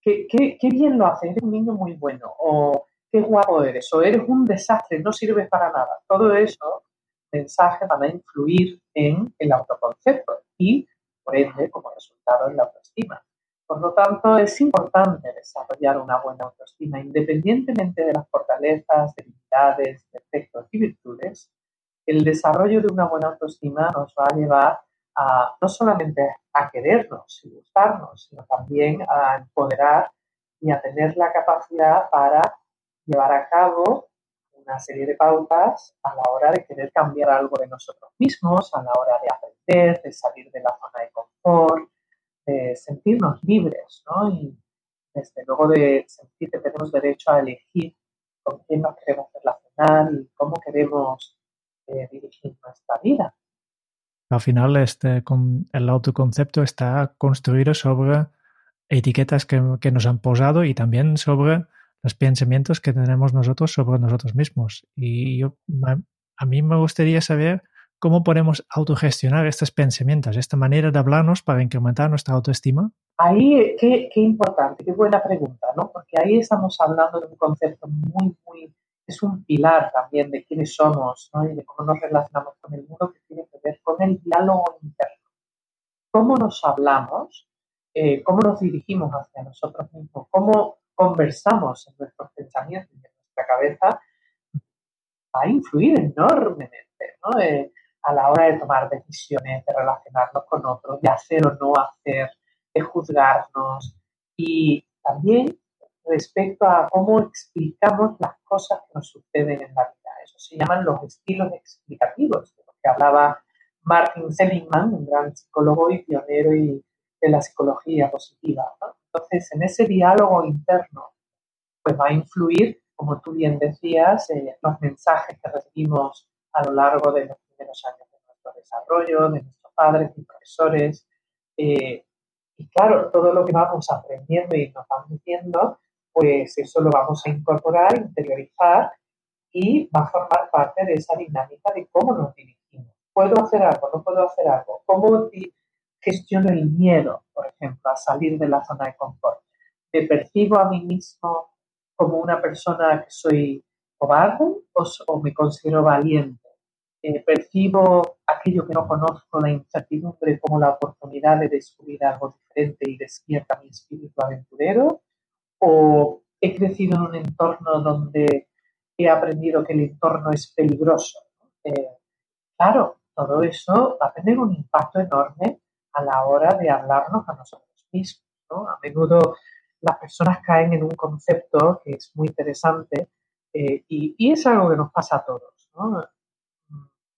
qué, bien lo haces, eres un niño muy bueno, o qué guapo eres, o eres un desastre, no sirves para nada. Todo eso, mensajes van a influir en el autoconcepto y, por ende, como resultado, en la autoestima. Por lo tanto, es importante desarrollar una buena autoestima, independientemente de las fortalezas, debilidades, defectos y virtudes. El desarrollo de una buena autoestima nos va a llevar a, no solamente a querernos y gustarnos, sino también a empoderar y a tener la capacidad para llevar a cabo una serie de pautas a la hora de querer cambiar algo de nosotros mismos, a la hora de aprender, de salir de la zona de confort, de sentirnos libres, ¿no? Y desde luego de sentir que tenemos derecho a elegir con quién nos queremos relacionar y cómo queremos eh, dirigir nuestra vida. Al final, este, con el autoconcepto está construido sobre etiquetas que, nos han posado y también sobre los pensamientos que tenemos nosotros sobre nosotros mismos. Y yo, a mí me gustaría saber cómo podemos autogestionar estos pensamientos, esta manera de hablarnos para incrementar nuestra autoestima. Ahí, qué, qué importante, qué buena pregunta, ¿no? Porque ahí estamos hablando de un concepto muy, muy es un pilar también de quiénes somos y de cómo nos relacionamos con el mundo que tiene que ver con el diálogo interno. Cómo nos hablamos, eh, cómo nos dirigimos hacia nosotros mismos, cómo conversamos en nuestros pensamientos y en nuestra cabeza, va a influir enormemente eh, a la hora de tomar decisiones, de relacionarnos con otros, de hacer o no hacer, de juzgarnos y también respecto a cómo explicamos las cosas que nos suceden en la vida. Eso se llaman los estilos explicativos, de los que hablaba Martin Seligman, un gran psicólogo y pionero y de la psicología positiva. Entonces, en ese diálogo interno, pues va a influir, como tú bien decías, eh, los mensajes que recibimos a lo largo de los primeros años de nuestro desarrollo, de nuestros padres y profesores. Eh, y claro, todo lo que vamos aprendiendo y nos van diciendo pues eso lo vamos a incorporar, interiorizar y va a formar parte de esa dinámica de cómo nos dirigimos. ¿Puedo hacer algo? ¿No puedo hacer algo? ¿Cómo gestiono el miedo, por ejemplo, a salir de la zona de confort? ¿Me percibo a mí mismo como una persona que soy cobarde o, me considero valiente? Eh, ¿Percibo aquello que no conozco, la incertidumbre, como la oportunidad de descubrir algo diferente y despierta mi espíritu aventurero? o he crecido en un entorno donde he aprendido que el entorno es peligroso. Eh, claro, todo eso va a tener un impacto enorme a la hora de hablarnos a nosotros mismos. A menudo las personas caen en un concepto que es muy interesante eh, y, es algo que nos pasa a todos,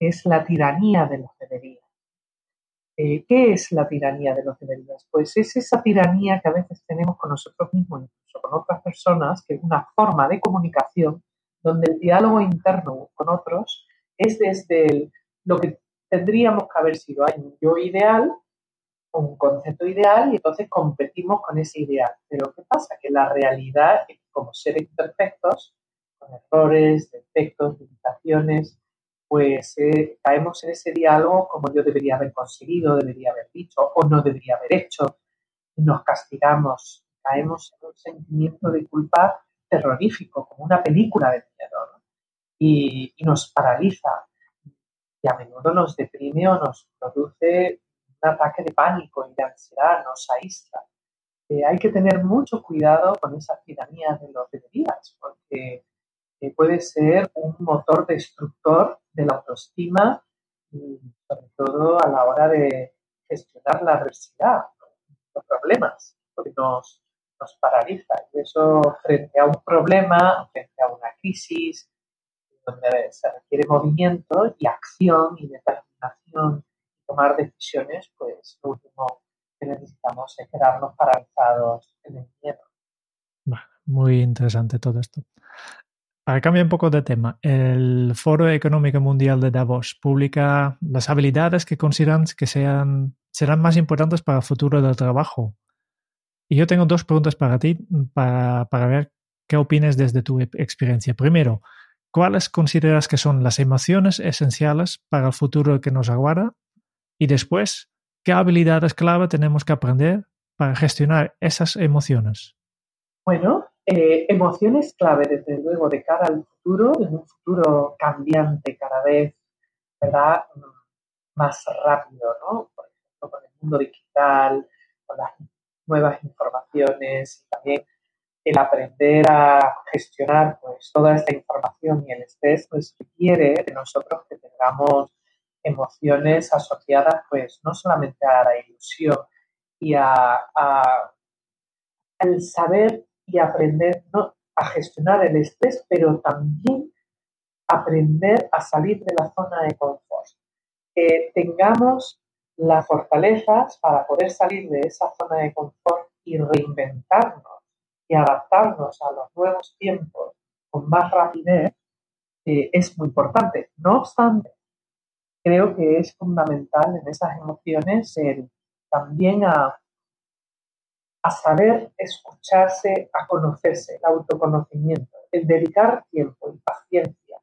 es la tiranía de los deberías. Eh, ¿Qué es la tiranía de los deberías? Pues es esa tiranía que a veces tenemos con nosotros mismos, incluso con otras personas, que es una forma de comunicación donde el diálogo interno con otros es desde lo que tendríamos que haber sido. Hay un yo ideal, un concepto ideal, y entonces competimos con ese ideal. Pero ¿qué pasa? Que la realidad como seres imperfectos, con errores, defectos, limitaciones, pues eh, caemos en ese diálogo como yo debería haber conseguido, debería haber dicho o no debería haber hecho. Nos castigamos, caemos en un sentimiento de culpa terrorífico, como una película de miedo, y, nos paraliza. Y a menudo nos deprime o nos produce un ataque de pánico y de ansiedad, nos aísla. Eh, hay que tener mucho cuidado con esas tiranías de los deberías, porque eh, puede ser un motor destructor de la autoestima sobre todo a la hora de gestionar la adversidad, los problemas, porque nos, nos paraliza. Y eso frente a un problema, frente a una crisis, donde se requiere movimiento y acción y determinación, tomar decisiones, pues lo último que necesitamos es quedarnos paralizados en el miedo. Muy interesante todo esto. Para cambiar un poco de tema, el Foro Económico Mundial de Davos publica las habilidades que consideran que serán más importantes para el futuro del trabajo. Y yo tengo dos preguntas para ti, para, para ver qué opinas desde tu experiencia. Primero, ¿cuáles consideras que son las emociones esenciales para el futuro que nos aguarda? Y después, ¿qué habilidades clave tenemos que aprender para gestionar esas emociones? Bueno, eh, emociones clave, desde luego, de cara al futuro, en un futuro cambiante cada vez, ¿verdad? Más rápido, ¿no? Por ejemplo, con el mundo digital, con las nuevas informaciones y también el aprender a gestionar pues toda esta información y el estrés pues requiere de nosotros que tengamos emociones asociadas pues no solamente a la ilusión y a, a al saber y aprender a gestionar el estrés, pero también aprender a salir de la zona de confort. Que tengamos las fortalezas para poder salir de esa zona de confort y reinventarnos y adaptarnos a los nuevos tiempos con más rapidez eh, es muy importante. No obstante, creo que es fundamental en esas emociones el también a a saber escucharse, a conocerse, el autoconocimiento, el dedicar tiempo y paciencia.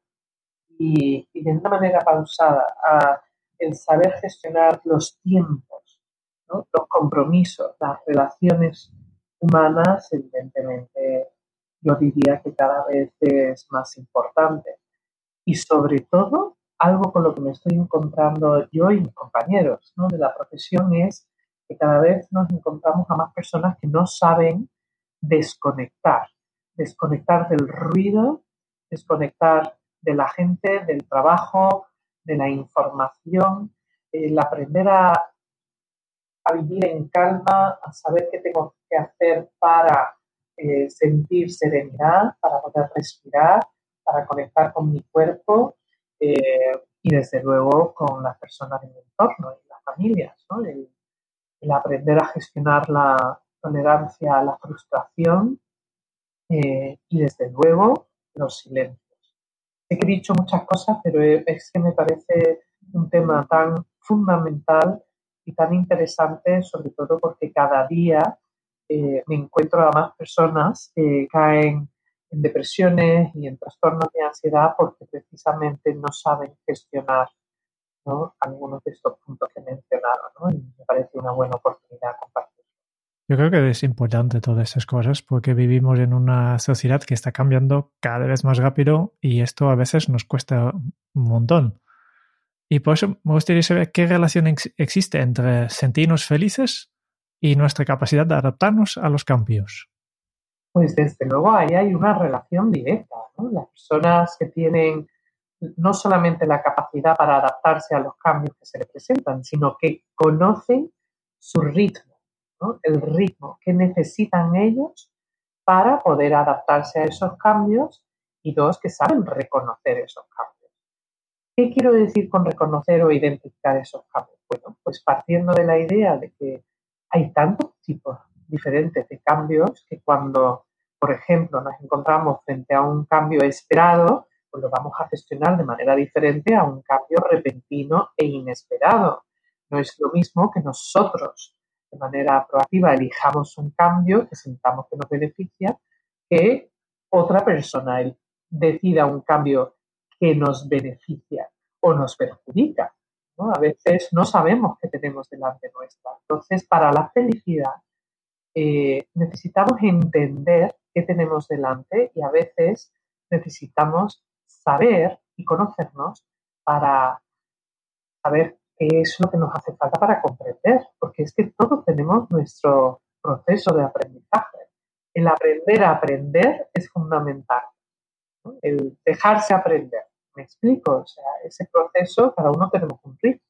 Y, de una manera pausada a el saber gestionar los tiempos, los compromisos, las relaciones humanas, evidentemente yo diría que cada vez es más importante. Y sobre todo, algo con lo que me estoy encontrando yo y mis compañeros de la profesión es cada vez nos encontramos a más personas que no saben desconectar, desconectar del ruido, desconectar de la gente, del trabajo, de la información, el aprender a, vivir en calma, a saber qué tengo que hacer para eh, sentir serenidad, para poder respirar, para conectar con mi cuerpo eh, y desde luego con las personas de mi entorno y las familias. ¿no? Aprender a gestionar la tolerancia a la frustración eh, y desde luego los silencios. Sé que he dicho muchas cosas, pero es que me parece un tema tan fundamental y tan interesante, sobre todo porque cada día eh, me encuentro a más personas que caen en depresiones y en trastornos de ansiedad porque precisamente no saben gestionar algunos de estos puntos que he mencionado, ¿no? y me parece una buena oportunidad compartir. Yo creo que es importante todas estas cosas porque vivimos en una sociedad que está cambiando cada vez más rápido y esto a veces nos cuesta un montón. Y por eso me gustaría saber qué relación existe entre sentirnos felices y nuestra capacidad de adaptarnos a los cambios. Pues desde luego ahí hay una relación directa. ¿no? Las personas que tienen no solamente la capacidad para adaptarse a los cambios que se les presentan, sino que conocen su ritmo, el ritmo que necesitan ellos para poder adaptarse a esos cambios y dos, que saben reconocer esos cambios. ¿Qué quiero decir con reconocer o identificar esos cambios? Bueno, pues partiendo de la idea de que hay tantos tipos diferentes de cambios que cuando, por ejemplo, nos encontramos frente a un cambio esperado, pues lo vamos a gestionar de manera diferente a un cambio repentino e inesperado. No es lo mismo que nosotros de manera proactiva elijamos un cambio que sentamos que nos beneficia que otra persona decida un cambio que nos beneficia o nos perjudica. A veces no sabemos qué tenemos delante nuestra. Entonces, para la felicidad eh, necesitamos entender qué tenemos delante y a veces necesitamos saber y conocernos para saber qué es lo que nos hace falta para comprender, porque es que todos tenemos nuestro proceso de aprendizaje. El aprender a aprender es fundamental, el dejarse aprender. ¿Me explico? O sea, ese proceso, cada uno tenemos un ritmo.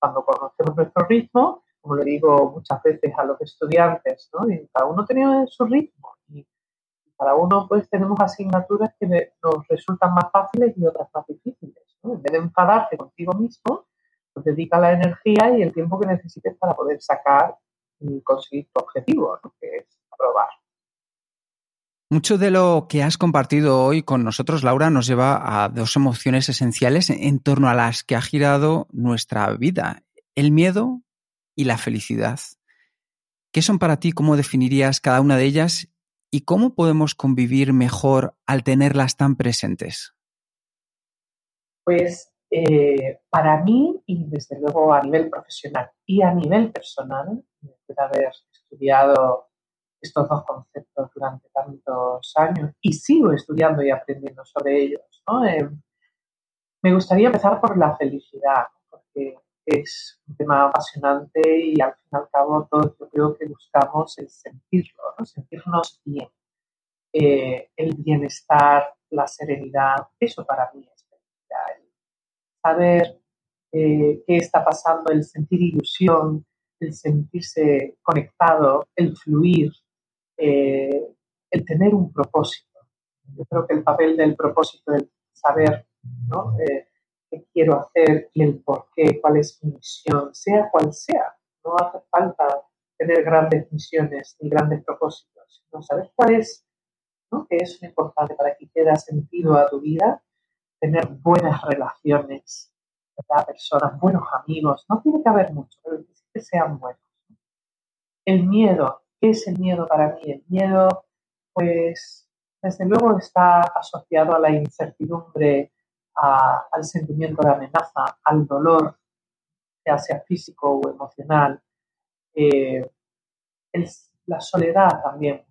Cuando conocemos nuestro ritmo, como le digo muchas veces a los estudiantes, ¿no? Cada uno tiene su ritmo cada uno pues tenemos asignaturas que nos resultan más fáciles y otras más difíciles. En vez de enfadarte contigo mismo, pues dedica la energía y el tiempo que necesites para poder sacar y conseguir tu objetivo, que es aprobar. Mucho de lo que has compartido hoy con nosotros, Laura, nos lleva a dos emociones esenciales en torno a las que ha girado nuestra vida, el miedo y la felicidad. ¿Qué son para ti? ¿Cómo definirías cada una de ellas? ¿Y cómo podemos convivir mejor al tenerlas tan presentes? Pues eh, para mí, y desde luego a nivel profesional y a nivel personal, después de haber estudiado estos dos conceptos durante tantos años y sigo estudiando y aprendiendo sobre ellos, eh, me gustaría empezar por la felicidad, porque es un tema apasionante y al fin y al cabo todo yo creo que buscamos es sentirlo, sentirnos bien. Eh, el bienestar, la serenidad, eso para mí es felicidad. saber eh, qué está pasando, el sentir ilusión, el sentirse conectado, el fluir, eh, el tener un propósito. Yo creo que el papel del propósito, el saber ¿no? Qué quiero hacer y el por qué, cuál es mi misión, sea cual sea. No hace falta tener grandes misiones ni grandes propósitos, sino saber cuál es, ¿no? que es importante para que quede sentido a tu vida, tener buenas relaciones, ¿verdad? personas, buenos amigos. No tiene que haber mucho, pero que sean buenos. El miedo, ¿qué es el miedo para mí? El miedo, pues, desde luego está asociado a la incertidumbre, al sentimiento de amenaza, al dolor, ya sea físico o emocional. Eh, la soledad también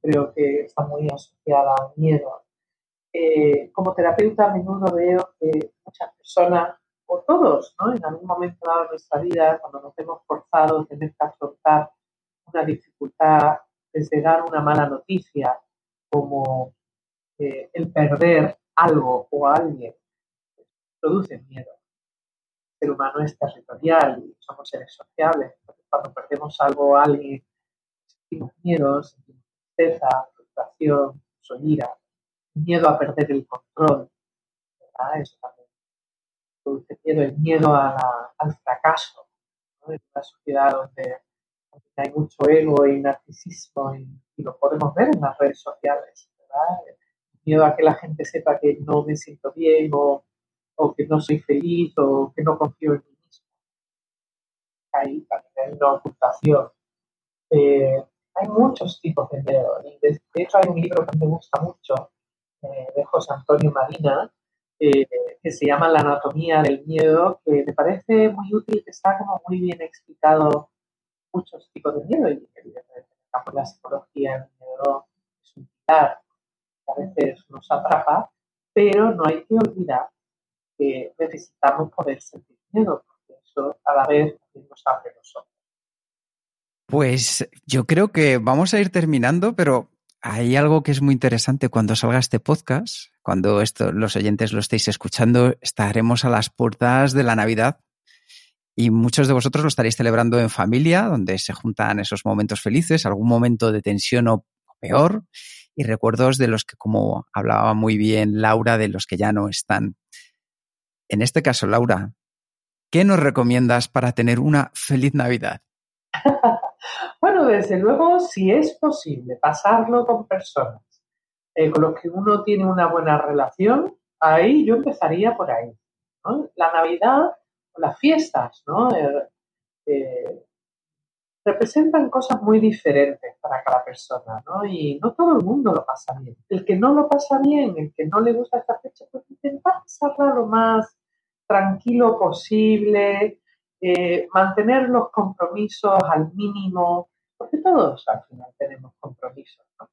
creo que está muy asociada al miedo. Eh, como terapeuta a menudo veo que muchas personas, o todos, ¿no? en algún momento dado de nuestra vida, cuando nos hemos forzado a tener que afrontar una dificultad, desde dar una mala noticia, como eh, el perder algo o alguien produce miedo. El ser humano es territorial somos seres sociables. cuando perdemos algo o alguien, sentimos miedo, sentimos tristeza, frustración, ira, miedo a perder el control. Eso también produce miedo, el miedo al fracaso. En una sociedad donde, hay mucho ego y narcisismo y, lo podemos ver en las redes sociales. ¿verdad? Miedo a que la gente sepa que no me siento bien o, que no soy feliz o que no confío en mí mismo. Ahí también hay una ocultación. Eh, hay muchos tipos de miedo. de, hecho, hay un libro que me gusta mucho eh, de José Antonio Marina eh, que se llama La anatomía del miedo, que me parece muy útil, que está como muy bien explicado muchos tipos de miedo y evidentemente la psicología el miedo es un pilar a veces nos atrapa, pero no hay que olvidar que necesitamos poder sentir miedo, porque eso a la vez nos abre los ojos. Pues yo creo que vamos a ir terminando, pero hay algo que es muy interesante cuando salga este podcast, cuando esto, los oyentes lo estéis escuchando, estaremos a las puertas de la Navidad y muchos de vosotros lo estaréis celebrando en familia, donde se juntan esos momentos felices, algún momento de tensión o peor, y recuerdos de los que, como hablaba muy bien Laura, de los que ya no están. En este caso, Laura, ¿qué nos recomiendas para tener una feliz Navidad? [LAUGHS] bueno, desde luego, si es posible pasarlo con personas eh, con los que uno tiene una buena relación, ahí yo empezaría por ahí. La Navidad, las fiestas, ¿no? Eh, eh, representan cosas muy diferentes para cada persona, ¿no? Y no todo el mundo lo pasa bien. El que no lo pasa bien, el que no le gusta esta fecha, pues intenta pasarla lo más tranquilo posible, eh, mantener los compromisos al mínimo, porque todos al final tenemos compromisos, ¿no?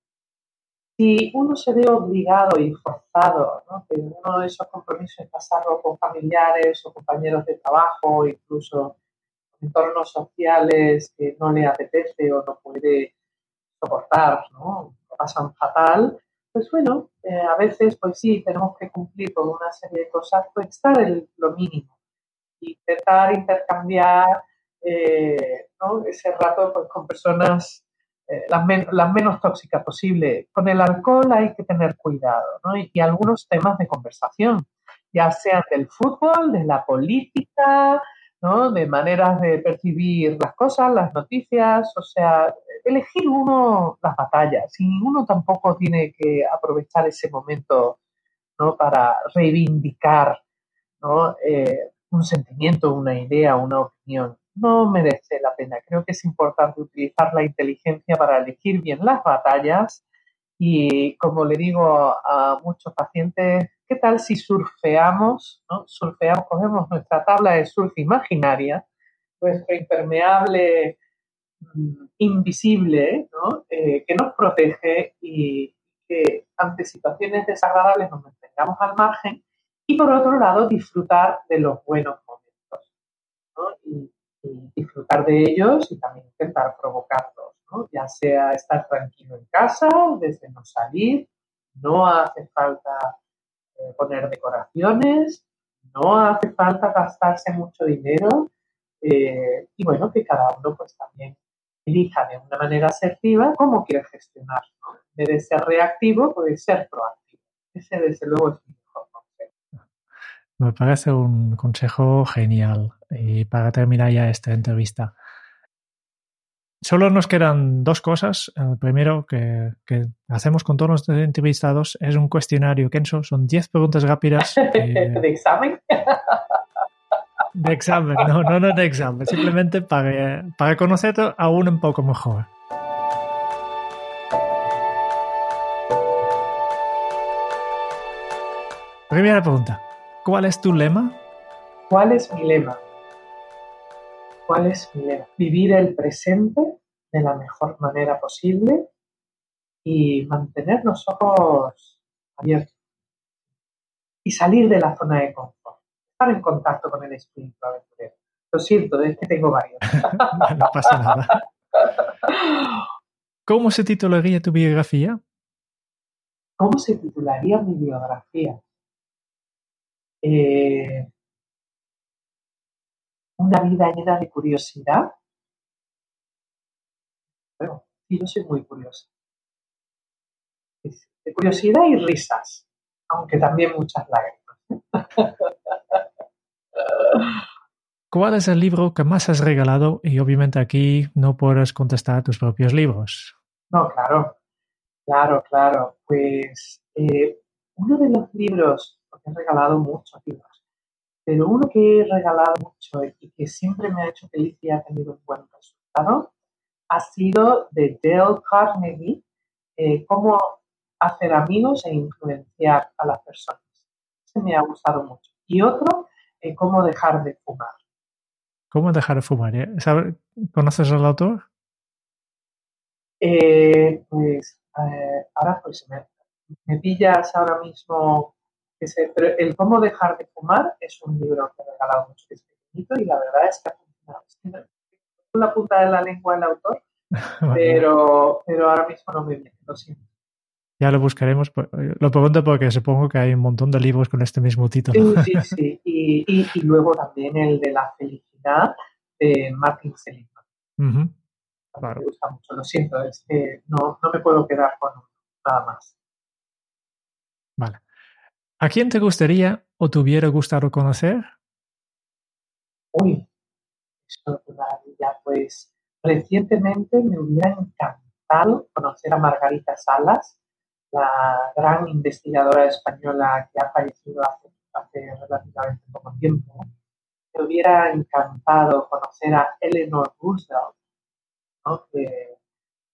Si uno se ve obligado y forzado, ¿no? que uno de esos compromisos es pasarlo con familiares o compañeros de trabajo, incluso entornos sociales que no le apetece o no puede soportar, ¿no? pasan fatal, pues bueno, eh, a veces pues sí, tenemos que cumplir con una serie de cosas, pues estar lo mínimo, intentar intercambiar eh, ese rato pues, con personas eh, las, las, menos tóxicas posible. Con el alcohol hay que tener cuidado ¿no? y, y algunos temas de conversación, ya sean del fútbol, de la política, ¿no? de maneras de percibir las cosas, las noticias, o sea, elegir uno las batallas y uno tampoco tiene que aprovechar ese momento ¿no? para reivindicar ¿no? Eh, un sentimiento, una idea, una opinión. No merece la pena. Creo que es importante utilizar la inteligencia para elegir bien las batallas y, como le digo a muchos pacientes, ¿qué tal si surfeamos? ¿no? Cogemos nuestra tabla de surf imaginaria, nuestro impermeable mm, invisible. Eh, que nos protege y que ante situaciones desagradables nos mantengamos al margen y por otro lado disfrutar de los buenos momentos y, disfrutar de ellos y también intentar provocarlos, ya sea estar tranquilo en casa, desde no salir, no hace falta eh, poner decoraciones, no hace falta gastarse mucho dinero eh, y bueno, que cada uno pues también elija de una manera asertiva cómo quiere gestionar. ¿no? Ser reactivo, puede ser proactivo. Ese desde luego es mi me parece un consejo genial. Y para terminar ya esta entrevista, solo nos quedan dos cosas. El primero que, hacemos con todos los entrevistados es un cuestionario, Kenzo. Son 10 preguntas rápidas. [LAUGHS] ¿De examen? [LAUGHS] De examen, no, no, no de examen. Simplemente para, para conocerte aún un poco mejor. Primera pregunta. ¿Cuál es tu lema? ¿Cuál es mi lema? ¿Cuál es mi lema? Vivir el presente de la mejor manera posible y mantener los ojos abiertos. Y salir de la zona de confort. Estar en contacto con el espíritu aventurero. Lo siento, es que tengo varios. [LAUGHS] no pasa nada. ¿Cómo se titularía tu biografía? ¿Cómo se titularía mi biografía? Eh, una vida llena de curiosidad. Bueno, yo soy muy curiosa. De curiosidad y risas, aunque también muchas lágrimas. [LAUGHS] ¿Cuál es el libro que más has regalado? Y obviamente aquí no puedes contestar tus propios libros. No, claro, claro, claro. Pues eh, uno de los libros porque he regalado muchos libros. Pero uno que he regalado mucho y que siempre me ha hecho feliz y ha tenido un buen resultado ha sido de Dale Carnegie, eh, Cómo hacer amigos e influenciar a las personas. Ese me ha gustado mucho. Y otro, eh, Cómo dejar de fumar. ¿Cómo dejar de fumar? Eh? ¿Conoces al autor? pues ahora pues me, me pillas ahora mismo pero el cómo dejar de fumar es un libro que mucho, que es pequeñito y la verdad es que ha funcionado. Con la punta de la lengua el autor, [LAUGHS] pero, pero ahora mismo no me viene, lo siento. Ya lo buscaremos. Lo pregunto porque supongo que hay un montón de libros con este mismo título. Sí, sí, [LAUGHS] sí. Y, y, luego también el de la felicidad de Martin Seligman. Me gusta mucho, lo siento, es que no, no me puedo quedar con nada más. Vale. ¿A quién te gustaría o te hubiera gustado conocer? Uy, maravilla. Pues recientemente me hubiera encantado conocer a Margarita Salas, la gran investigadora española que ha fallecido hace, relativamente poco tiempo. Me hubiera encantado conocer a Eleanor Roosevelt,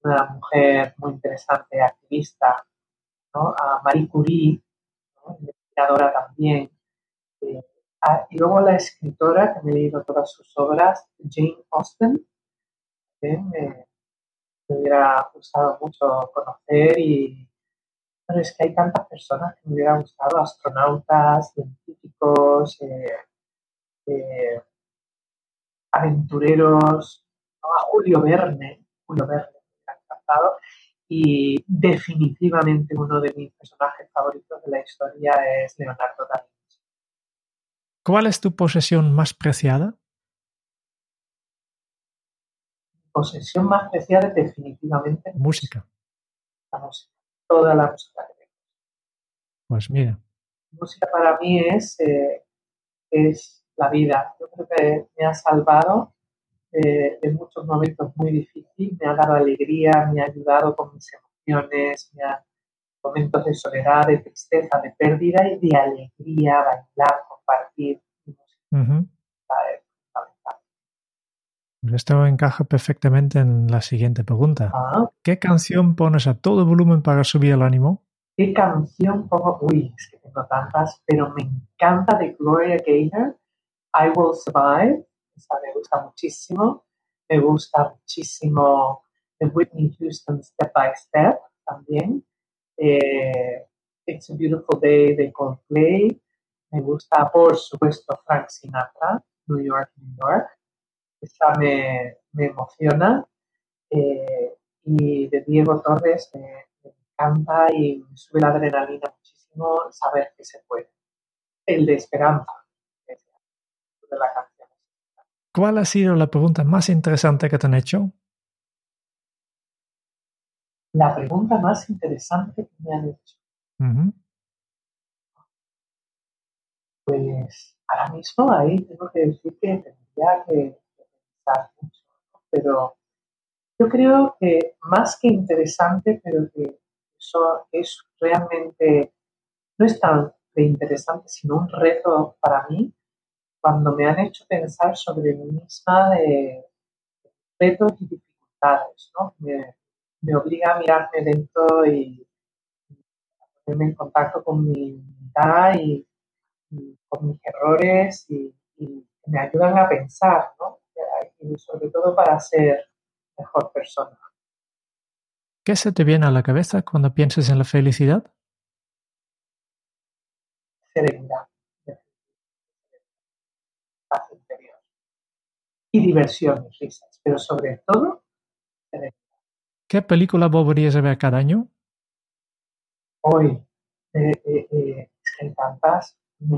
una mujer muy interesante, activista, a Marie Curie, investigadora también. Eh, y luego la escritora, que me he leído todas sus obras, Jane Austen, que me, hubiera gustado mucho conocer y bueno, es que hay tantas personas que me hubiera gustado, astronautas, científicos, eh, eh, aventureros, a Julio Verne, Julio Verne me ha encantado, y definitivamente uno de mis personajes favoritos de la historia es Leonardo da Vinci. ¿Cuál es tu posesión más preciada? Posesión más preciada definitivamente. Música. La música. Toda la música que tengo. Pues mira. música para mí es, eh, es la vida. Yo creo que me ha salvado eh, en muchos momentos muy difíciles, me ha dado alegría, me ha ayudado con mis emociones, me ha momentos de soledad, de tristeza, de pérdida y de alegría, bailar, compartir. Pues esto encaja perfectamente en la siguiente pregunta. Ah. ¿Qué canción pones a todo volumen para subir el ánimo? ¿Qué canción pongo? Uy, es que tengo tantas, pero me encanta de Gloria Gaynor, I Will Survive me gusta muchísimo. Me gusta muchísimo de Whitney Houston Step by Step también. Eh, It's a Beautiful Day de Coldplay. Me gusta, por supuesto, Frank Sinatra, New York, New York. Esta me, me emociona. Eh, y de Diego Torres me, encanta y me sube la adrenalina muchísimo saber que se puede. El de Esperanza, de la canción. ¿Cuál ha sido la pregunta más interesante que te han hecho? La pregunta más interesante que me han hecho. Pues ahora mismo ahí tengo que decir que tendría que, pensar mucho, pero yo creo que más que interesante, pero que eso es realmente, no es tan interesante, sino un reto para mí, cuando me han hecho pensar sobre mí misma de retos y dificultades, ¿no? Me, obliga a mirarme dentro y, ponerme en contacto con mi humanidad y, con mis errores y, me ayudan a pensar, ¿no? Y sobre todo para ser mejor persona. ¿Qué se te viene a la cabeza cuando piensas en la felicidad? Serenidad. Y diversión y risas, pero sobre todo ¿Qué película volverías a ver cada año? Hoy, eh, eh, eh, me encanta, me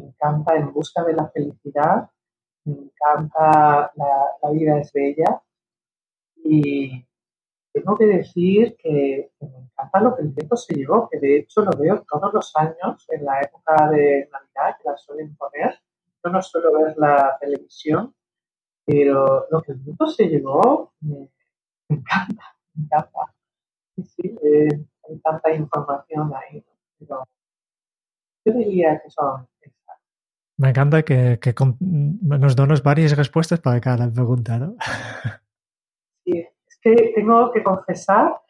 encanta En busca de la felicidad, me encanta La, vida es bella y tengo que decir que, me encanta lo que el tiempo se llevó, que de hecho lo veo todos los años en la época de Navidad que la suelen poner yo no suelo ver la televisión, pero lo que el mundo se llevó me, encanta, me encanta. Sí, sí, eh, hay tanta información ahí, pero yo diría que son me encanta que, que nos dones varias respuestas para cada pregunta, ¿no? [LAUGHS] Sí, es que tengo que confesar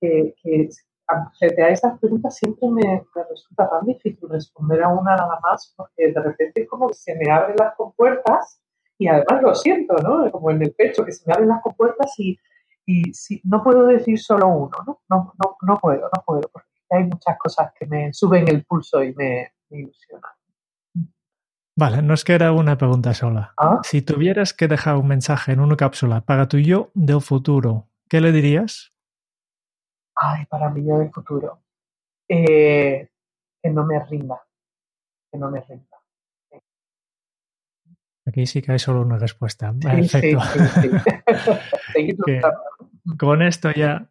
que, que frente a esas preguntas siempre me, resulta tan difícil responder a una nada más porque de repente es como que se me abren las compuertas y además lo siento, ¿no? Como en el pecho, que se me abren las compuertas y, y si, no puedo decir solo uno, ¿no? No, no, no puedo, no puedo, porque hay muchas cosas que me suben el pulso y me, ilusionan. Vale, nos queda una pregunta sola. ¿Ah? Si tuvieras que dejar un mensaje en una cápsula para tu yo del futuro, ¿qué le dirías? Ay, para mí yo del futuro, eh, que no me rinda, que no me rinda. Aquí sí que hay solo una respuesta. Perfecto. [LAUGHS] [LAUGHS] con esto ya,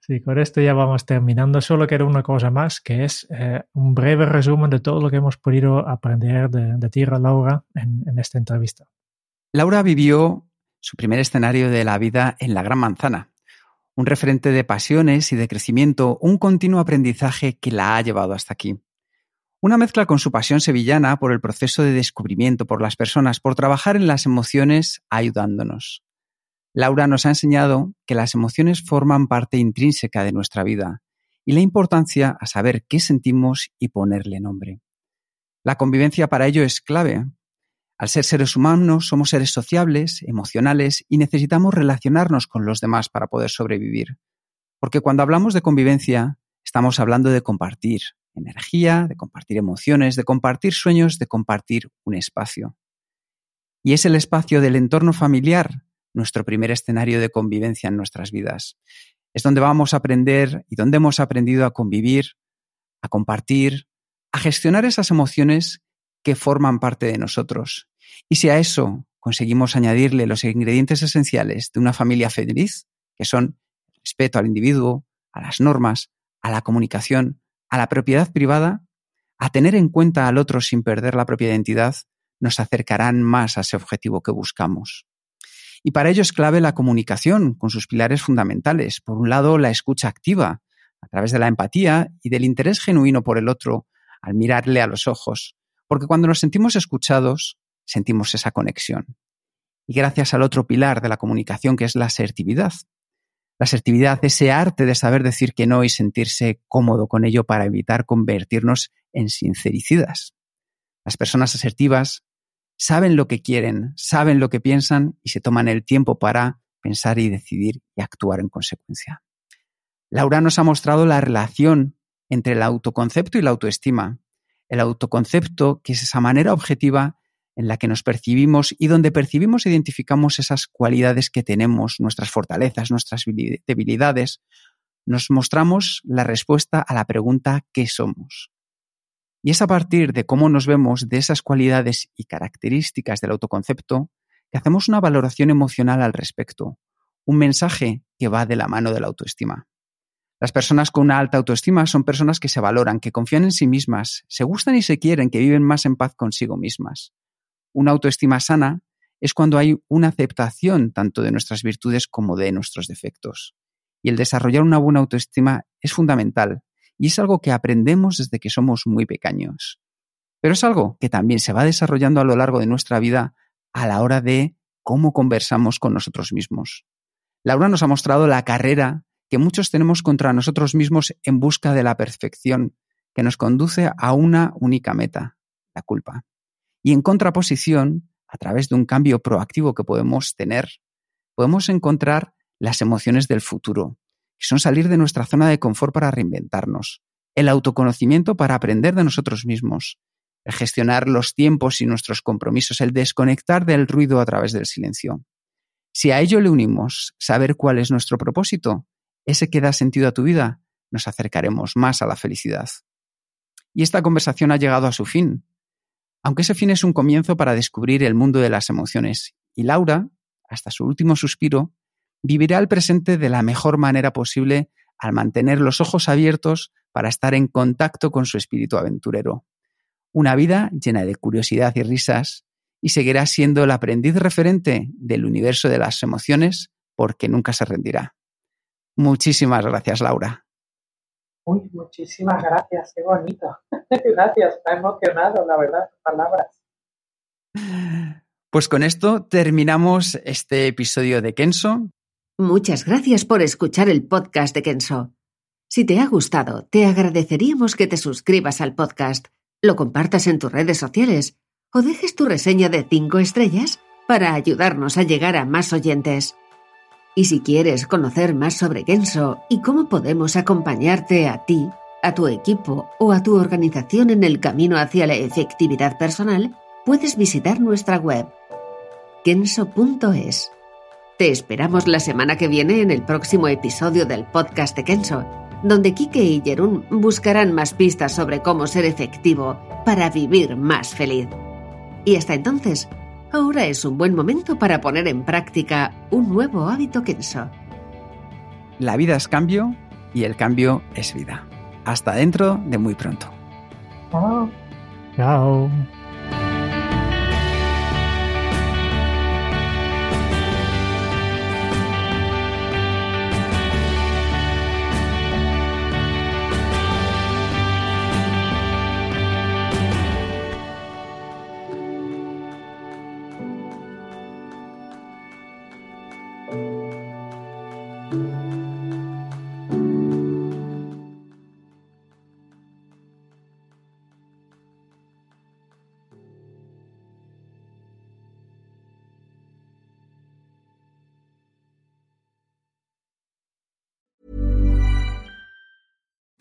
sí, con esto ya vamos terminando. Solo quiero una cosa más, que es eh, un breve resumen de todo lo que hemos podido aprender de, de ti, Laura, en, en esta entrevista. Laura vivió su primer escenario de la vida en la Gran Manzana, un referente de pasiones y de crecimiento, un continuo aprendizaje que la ha llevado hasta aquí. Una mezcla con su pasión sevillana por el proceso de descubrimiento por las personas, por trabajar en las emociones ayudándonos. Laura nos ha enseñado que las emociones forman parte intrínseca de nuestra vida y la importancia a saber qué sentimos y ponerle nombre. La convivencia para ello es clave. Al ser seres humanos somos seres sociables, emocionales y necesitamos relacionarnos con los demás para poder sobrevivir. Porque cuando hablamos de convivencia, estamos hablando de compartir energía, de compartir emociones, de compartir sueños, de compartir un espacio. Y es el espacio del entorno familiar nuestro primer escenario de convivencia en nuestras vidas. Es donde vamos a aprender y donde hemos aprendido a convivir, a compartir, a gestionar esas emociones que forman parte de nosotros. Y si a eso conseguimos añadirle los ingredientes esenciales de una familia feliz, que son respeto al individuo, a las normas, a la comunicación, a la propiedad privada, a tener en cuenta al otro sin perder la propia identidad, nos acercarán más a ese objetivo que buscamos. Y para ello es clave la comunicación con sus pilares fundamentales. Por un lado, la escucha activa, a través de la empatía y del interés genuino por el otro al mirarle a los ojos. Porque cuando nos sentimos escuchados, sentimos esa conexión. Y gracias al otro pilar de la comunicación, que es la asertividad. La asertividad, ese arte de saber decir que no y sentirse cómodo con ello para evitar convertirnos en sincericidas. Las personas asertivas saben lo que quieren, saben lo que piensan y se toman el tiempo para pensar y decidir y actuar en consecuencia. Laura nos ha mostrado la relación entre el autoconcepto y la autoestima. El autoconcepto, que es esa manera objetiva en la que nos percibimos y donde percibimos e identificamos esas cualidades que tenemos, nuestras fortalezas, nuestras debilidades, nos mostramos la respuesta a la pregunta ¿qué somos? Y es a partir de cómo nos vemos de esas cualidades y características del autoconcepto que hacemos una valoración emocional al respecto, un mensaje que va de la mano de la autoestima. Las personas con una alta autoestima son personas que se valoran, que confían en sí mismas, se gustan y se quieren, que viven más en paz consigo mismas. Una autoestima sana es cuando hay una aceptación tanto de nuestras virtudes como de nuestros defectos. Y el desarrollar una buena autoestima es fundamental, y es algo que aprendemos desde que somos muy pequeños. Pero es algo que también se va desarrollando a lo largo de nuestra vida a la hora de cómo conversamos con nosotros mismos. Laura nos ha mostrado la carrera que muchos tenemos contra nosotros mismos en busca de la perfección, que nos conduce a una única meta, la culpa. Y en contraposición, a través de un cambio proactivo que podemos tener, podemos encontrar las emociones del futuro, que son salir de nuestra zona de confort para reinventarnos, el autoconocimiento para aprender de nosotros mismos, el gestionar los tiempos y nuestros compromisos, el desconectar del ruido a través del silencio. Si a ello le unimos saber cuál es nuestro propósito, ese que da sentido a tu vida, nos acercaremos más a la felicidad. Y esta conversación ha llegado a su fin, aunque ese fin es un comienzo para descubrir el mundo de las emociones. Y Laura, hasta su último suspiro, vivirá el presente de la mejor manera posible al mantener los ojos abiertos para estar en contacto con su espíritu aventurero. Una vida llena de curiosidad y risas, y seguirá siendo el aprendiz referente del universo de las emociones porque nunca se rendirá. Muchísimas gracias, Laura. Uy, muchísimas gracias, qué bonito. [LAUGHS] gracias, está emocionado, la verdad, palabras. Pues con esto terminamos este episodio de Kenso. Muchas gracias por escuchar el podcast de Kenso. Si te ha gustado, te agradeceríamos que te suscribas al podcast, lo compartas en tus redes sociales o dejes tu reseña de 5 estrellas para ayudarnos a llegar a más oyentes. Y si quieres conocer más sobre Kenso y cómo podemos acompañarte a ti, a tu equipo o a tu organización en el camino hacia la efectividad personal, puedes visitar nuestra web kenso.es. Te esperamos la semana que viene en el próximo episodio del podcast de Kenso, donde Kike y Jerún buscarán más pistas sobre cómo ser efectivo para vivir más feliz. Y hasta entonces, ahora es un buen momento para poner en práctica un nuevo hábito Kenso. La vida es cambio y el cambio es vida. Hasta dentro de muy pronto. Chao. Chao.